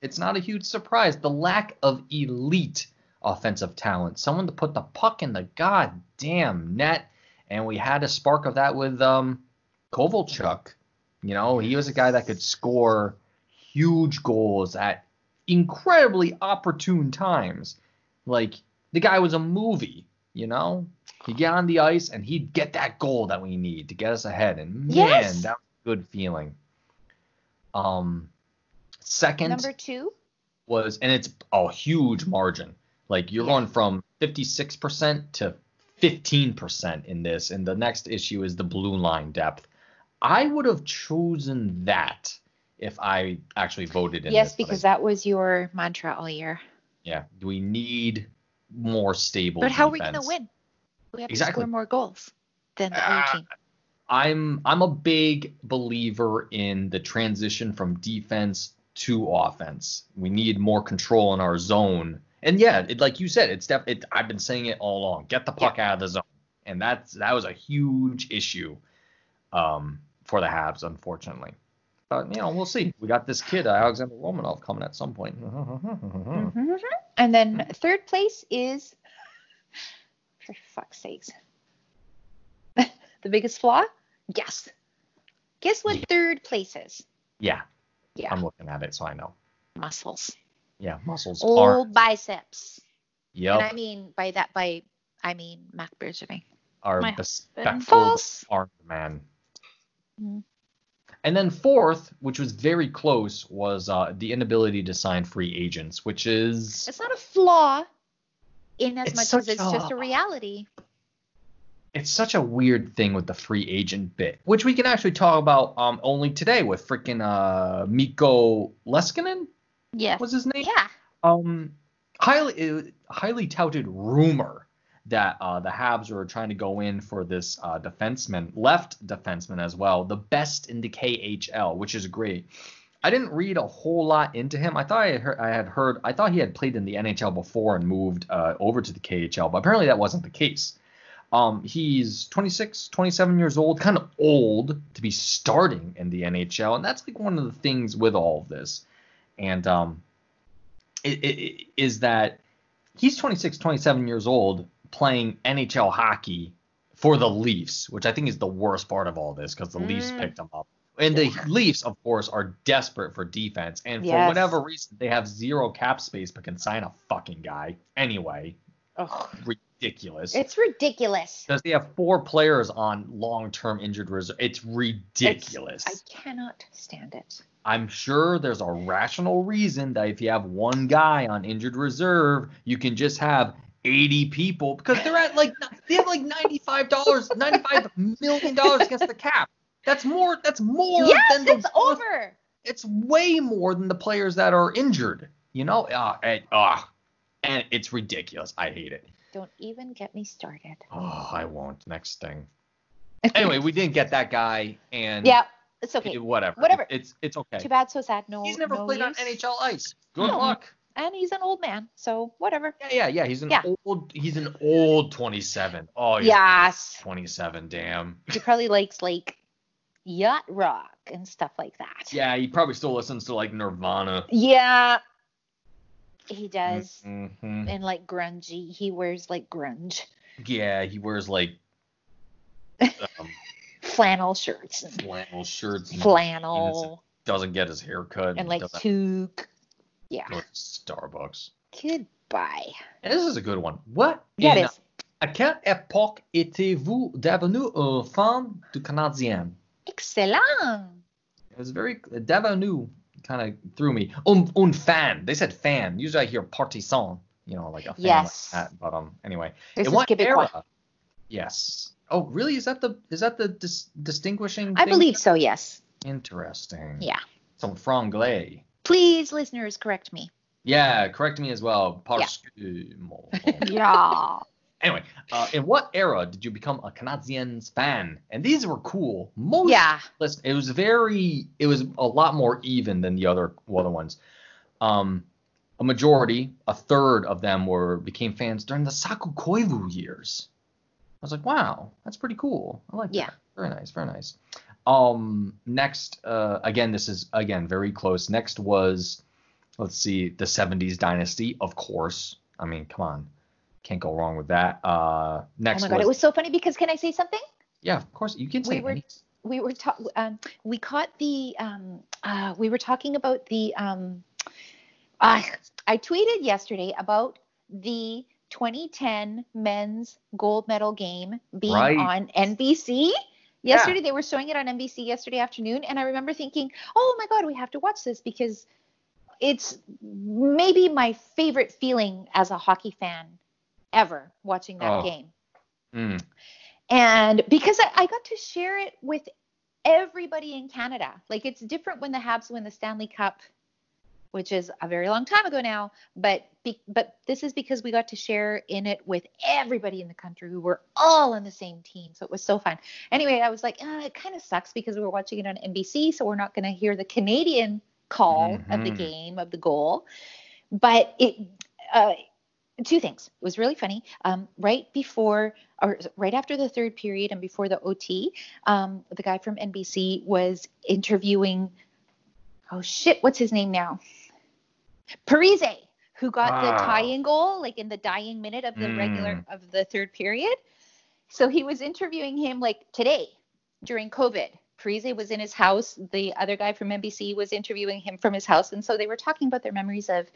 It's not a huge surprise. The lack of elite offensive talent, someone to put the puck in the goddamn net, and we had a spark of that with um, Kovalchuk. You know, he was a guy that could score huge goals at incredibly opportune times. Like the guy was a movie. You know, he'd get on the ice and he'd get that goal that we need to get us ahead. And man, Yes. that was a good feeling. Um, second Number two. was, and it's a huge margin. Like you're Yeah. going from 56% to 15% in this, and the next issue is the blue line depth. I would have chosen that if I actually voted in Yes, this, but I- because that was your mantra all year. yeah, we need more stable. But how are we going to win? We have Exactly. to score more goals than the other ah, team. I'm I'm a big believer in the transition from defense to offense. We need more control in our zone. And yeah, it, like you said, it's def- it, I've been saying it all along. Get the puck out of the zone, and that's that was a huge issue um, for the Habs, unfortunately. But you know, we'll see. We got this kid, Alexander Romanov, coming at some point. Mhm. And then third place is, for fuck's sakes, the biggest flaw? Guess. Guess what Yeah. third place is? yeah, Yeah, I'm looking at it, so I know. muscles. Yeah, muscles Old are. biceps. Yep. And I mean by that, by I mean Marc Bergevin. our My respectful False. armed man. Mhm. And then fourth, which was very close, was uh, the inability to sign free agents, which is It's not a flaw. in as much as it's just a- a reality. it's such a weird thing with the free agent bit, which we can actually talk about um only today with freaking uh Mikko Leskinen Yes. was his name. Yeah. Um, highly highly touted rumor that uh, the Habs were trying to go in for this uh, defenseman, left defenseman as well, the best in the KHL, which is great. I didn't read a whole lot into him. I thought I had heard, I had heard I thought he had played in the NHL before and moved uh, over to the KHL, but apparently that wasn't the case. Um, he's 26, 27 years old, kind of old to be starting in the NHL, and that's like one of the things with all of this. And um, it, it, is that he's 26, 27 years old playing NHL hockey for the Leafs, which I think is the worst part of all this because the Leafs Mm. picked him up. And the Leafs, of course, are desperate for defense, and for Yes. whatever reason, they have zero cap space but can sign a fucking guy anyway. Ugh. Ridiculous. It's ridiculous. Because they have four players on long-term injured reserve. It's ridiculous. I cannot stand it. I'm sure there's a rational reason that if you have one guy on injured reserve, you can just have 80 people because they're at like they have like 95 dollars, 95 million dollars against the cap. That's more. That's more yes, than the. it's over. It's way more than the players that are injured. You know, uh, and, uh, and it's ridiculous. I hate it. Don't even get me started. Oh, I won't. Next thing. Anyway, we didn't get that guy, and yeah, it's okay. whatever. Whatever. It's it's okay. Too bad, so sad. No, He's never no played on. NHL ice. Good No. luck. and he's an old man, so whatever. Yeah, yeah, yeah. He's an Yeah. old. He's an old 27. Oh, Yes, 27. Damn. he probably likes like yacht rock and stuff like that. Yeah, he probably still listens to like Nirvana. Yeah, he does. Mm-hmm. And like grungy, he wears like grunge Yeah, he wears like um, flannel shirts and flannel shirts. And flannel doesn't get his hair cut. and like toque. Yeah. Starbucks. Goodbye. And this is a good one. What Yeah, in à quelle époque étiez-vous devenu un fan du Canadien? Excellent. It was very devenu kind of threw me. Un, un fan. They said fan. Usually I hear partisan. You know, like a fan Yes. like that. But um, anyway. This in what Quebecois. era? Yes. Oh, really? Is that the is that the dis- distinguishing? I thing? believe so, yes. Interesting. Yeah. Some franglais. Please, listeners, correct me. Yeah, correct me as well. Parce que mon- Yeah. Anyway, uh, in what era did you become a Canadiens fan? And these were cool. Most Yeah. listen, it was very, it was a lot more even than the other other ones. Um, a majority, a third of them were became fans during the Saku Koivu years. I was like, wow, that's pretty cool. I like Yeah. that. Very nice, very nice. Um, next, uh, again, this is again very close. Next was, let's see, the '70s dynasty, of course. I mean, come on, can't go wrong with that. Uh, Oh next my god, was, it was so funny because can I say something? yeah, of course, you can say We were any- we were ta- um, we caught the um, uh, we were talking about the um, uh, I tweeted yesterday about the 2010 men's gold medal game being Right. on NBC. Yesterday they were showing it on NBC yesterday afternoon, and I remember thinking, "Oh my God, we have to watch this because it's maybe my favorite feeling as a hockey fan ever watching that Oh. game." Mm. and because I, I got to share it with everybody in Canada. Like it's different when the Habs win the Stanley Cup, which is a very long time ago now. But be, but this is because we got to share in it with everybody in the country who were all on the same team. So it was so fun. Anyway, I was like, uh, it kind of sucks because we were watching it on NBC, so we're not going to hear the Canadian call of the Mhm. game of the goal. But it. Uh, two things. It was really funny. Um, right before or right after the third period and before the OT, um, the guy from NBC was interviewing. Oh shit, what's his name now? Parise, who got the Ah. tying goal like in the dying minute of the regular of the third period. So he was interviewing him like today during COVID. Parise was in his house. The other guy from NBC was interviewing him from his house, and so they were talking about their memories of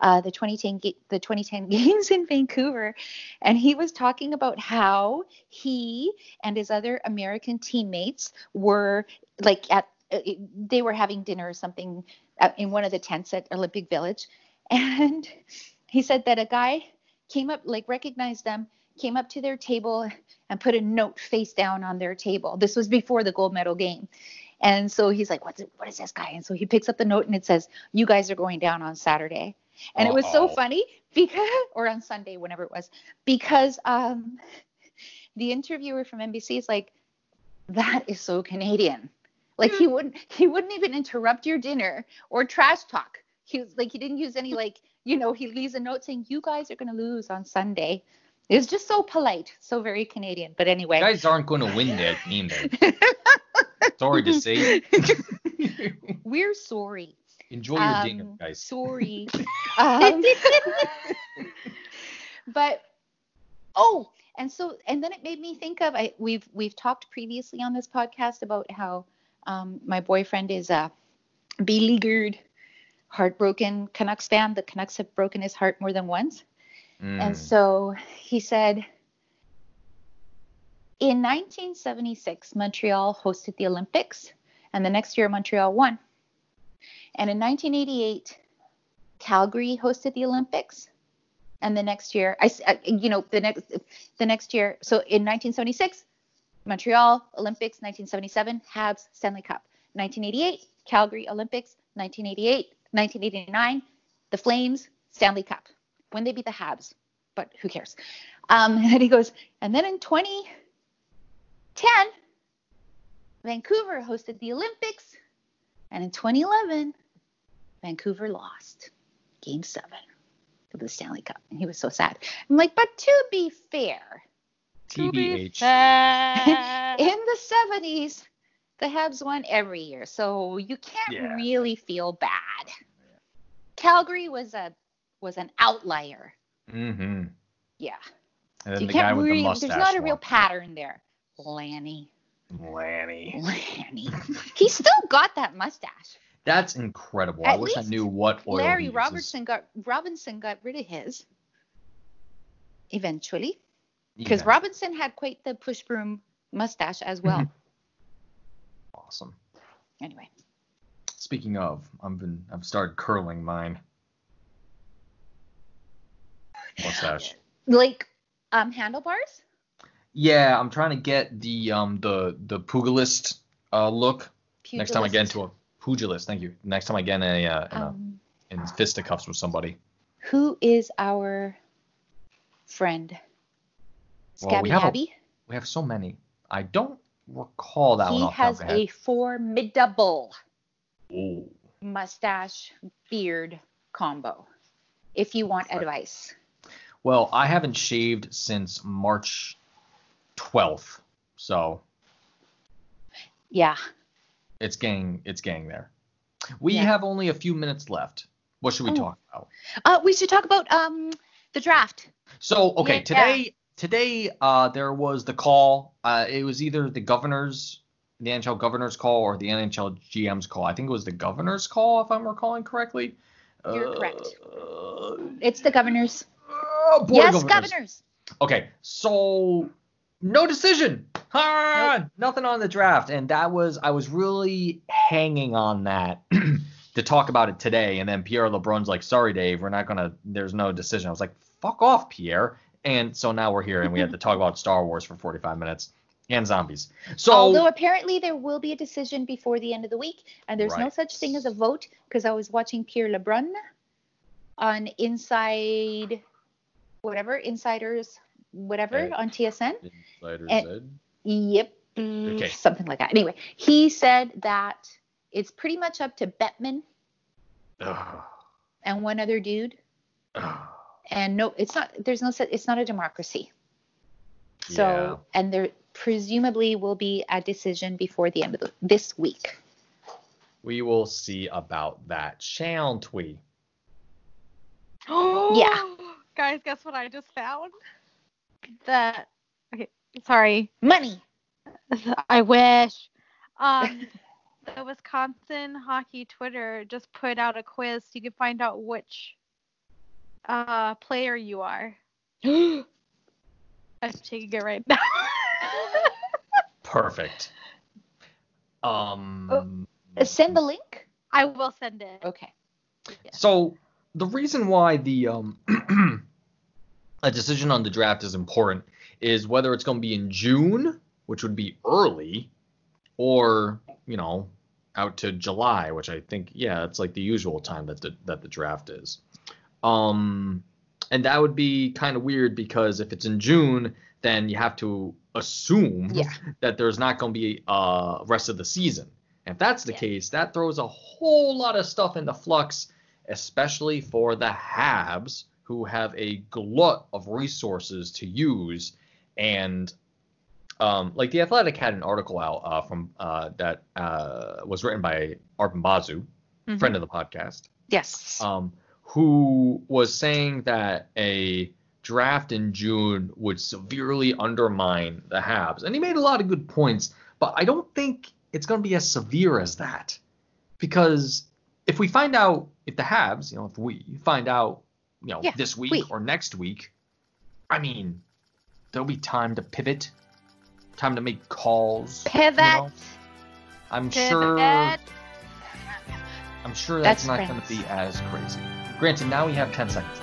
uh, the 2010 ga- the 2010 games in Vancouver, and he was talking about how he and his other American teammates were like at they were having dinner or something uh, in one of the tents at Olympic Village, and he said that a guy came up, like recognized them, came up to their table and put a note face down on their table. This was before the gold medal game. And so he's like, What's it, what is this guy? And so he picks up the note and it says, You guys are going down on Saturday. And it was so funny because or on Sunday, whenever it was, because um the interviewer from NBC is like, That is so Canadian. Like he wouldn't he wouldn't even interrupt your dinner or trash talk. He was like he didn't use any like, you know, he leaves a note saying, You guys are gonna lose on Sunday. It was just so polite, so very Canadian. But anyway. You guys aren't going to win that game. Sorry to say. We're sorry. Enjoy your dinner, Um, guys. Sorry. um, but oh, and so and then it made me think of I we've we've talked previously on this podcast about how um, my boyfriend is a beleaguered, heartbroken Canucks fan. The Canucks have broken his heart more than once. Mm. And so he said, in 1976, Montreal hosted the Olympics, and the next year Montreal won. And in 1988, Calgary hosted the Olympics, and the next year, I, uh, you know, the next, the next year. So in 1976, Montreal Olympics, 1977 Habs Stanley Cup, 1988 Calgary Olympics, 1988, 1989 the Flames Stanley Cup when they beat the Habs, but who cares? Um, and then he goes, and then in 2010, Vancouver hosted the Olympics, and in 2011, Vancouver lost Game Seven of the Stanley Cup, and he was so sad. I'm like, but to be fair, TBH. in the 70s, the Habs won every year, so you can't Yeah. really feel bad. Calgary was a was an outlier. Mm-hmm. Yeah. And then you the can't guy with really, the mustache. there's not a real pattern there. Lanny. Lanny. Lanny. He still got that mustache. That's incredible. I At wish I knew what oil Larry. Robertson got Robinson got rid of his eventually because Yeah. Robinson had quite the push broom mustache as well. Mm-hmm. Awesome. Anyway, Speaking of, I've been I've started curling mine. Mustache. like um handlebars. Yeah, I'm trying to get the um the the pugilist uh look. Next time I get into a pugilist, thank you. Next time I get in a uh, in, a, um, in fisticuffs with somebody. who is our friend? Well, Scabby we have a- Abby. We have so many. I don't recall that one He the top has of my head. a formidable Ooh. mustache beard combo. If you want Right. advice. Well, I haven't shaved since March 12th, so Yeah. it's getting it's getting there. We Yeah. have only a few minutes left. What should we Oh. talk about? Uh, we should talk about um the draft. So okay, Yeah. today today uh there was the call. Uh it was either the governor's the NHL governor's call or the NHL GM's call. I think it was the governor's call if I'm recalling correctly. You're Uh, correct. uh, It's the governors. uh, yes, governors. governors. Okay, so no decision. Ah, Nothing on the draft, and that was I was really hanging on that to talk about it today, and then Pierre LeBrun's like, "Sorry, Dave, we're not gonna. There's no decision." I was like, "Fuck off, Pierre." And so now we're here, and we had to talk about Star Wars for 45 minutes and zombies. So Although apparently there will be a decision before the end of the week, and there's no such thing as a vote because I was watching Pierre LeBrun on Inside, whatever Insiders, whatever on TSN. Insider And- said. Yep. Okay. Something like that. Anyway, he said that it's pretty much up to Bettman and one other dude. And no, it's not. There's no. se- It's not a democracy. So, Yeah. and there presumably will be a decision before the end of the, this week. We will see about that, shan't we? Yeah. Guys, guess what I just found? That okay, sorry. Money. I wish. Um the Wisconsin hockey Twitter just put out a quiz so you can find out which uh player you are. I'm taking it right now. Perfect. Um. Uh, Send the link. I will send it. Okay. So the reason why the um a decision on the draft is important is whether it's going to be in June, which would be early, or you know out to July, which I think yeah, it's like the usual time that the that the draft is. Um, and that would be kind of weird because if it's in June, then you have to assume Yeah. that there's not going to be uh rest of the season. And if that's the Yeah. case, that throws a whole lot of stuff into flux, especially for the Habs who have a glut of resources to use and um, like the Athletic had an article out uh, from uh, that uh, was written by Arpon Basu, Mhm. friend of the podcast, Yes. um, who was saying that a draft in June would severely undermine the Habs, and he made a lot of good points. But I don't think it's going to be as severe as that, because if we find out if the Habs, you know, if we find out, you know, Yeah, this week we. or next week, I mean, there'll be time to pivot, time to make calls. you Pivot. know? I'm sure. I'm sure that's, That's not going to be as crazy. Granted, now we have 10 seconds.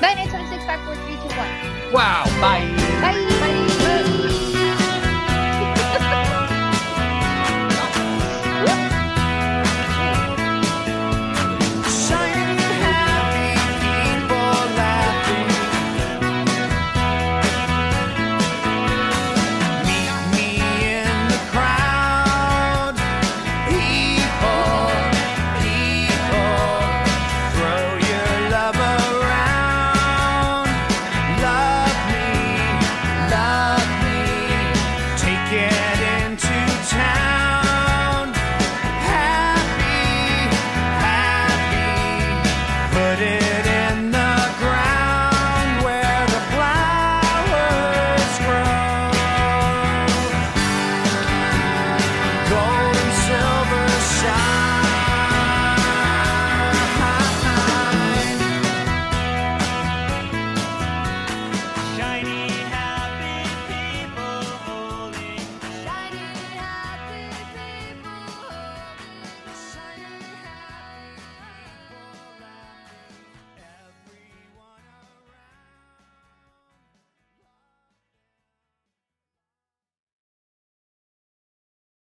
9926 54 321. Wow. Bye. Bye. Bye.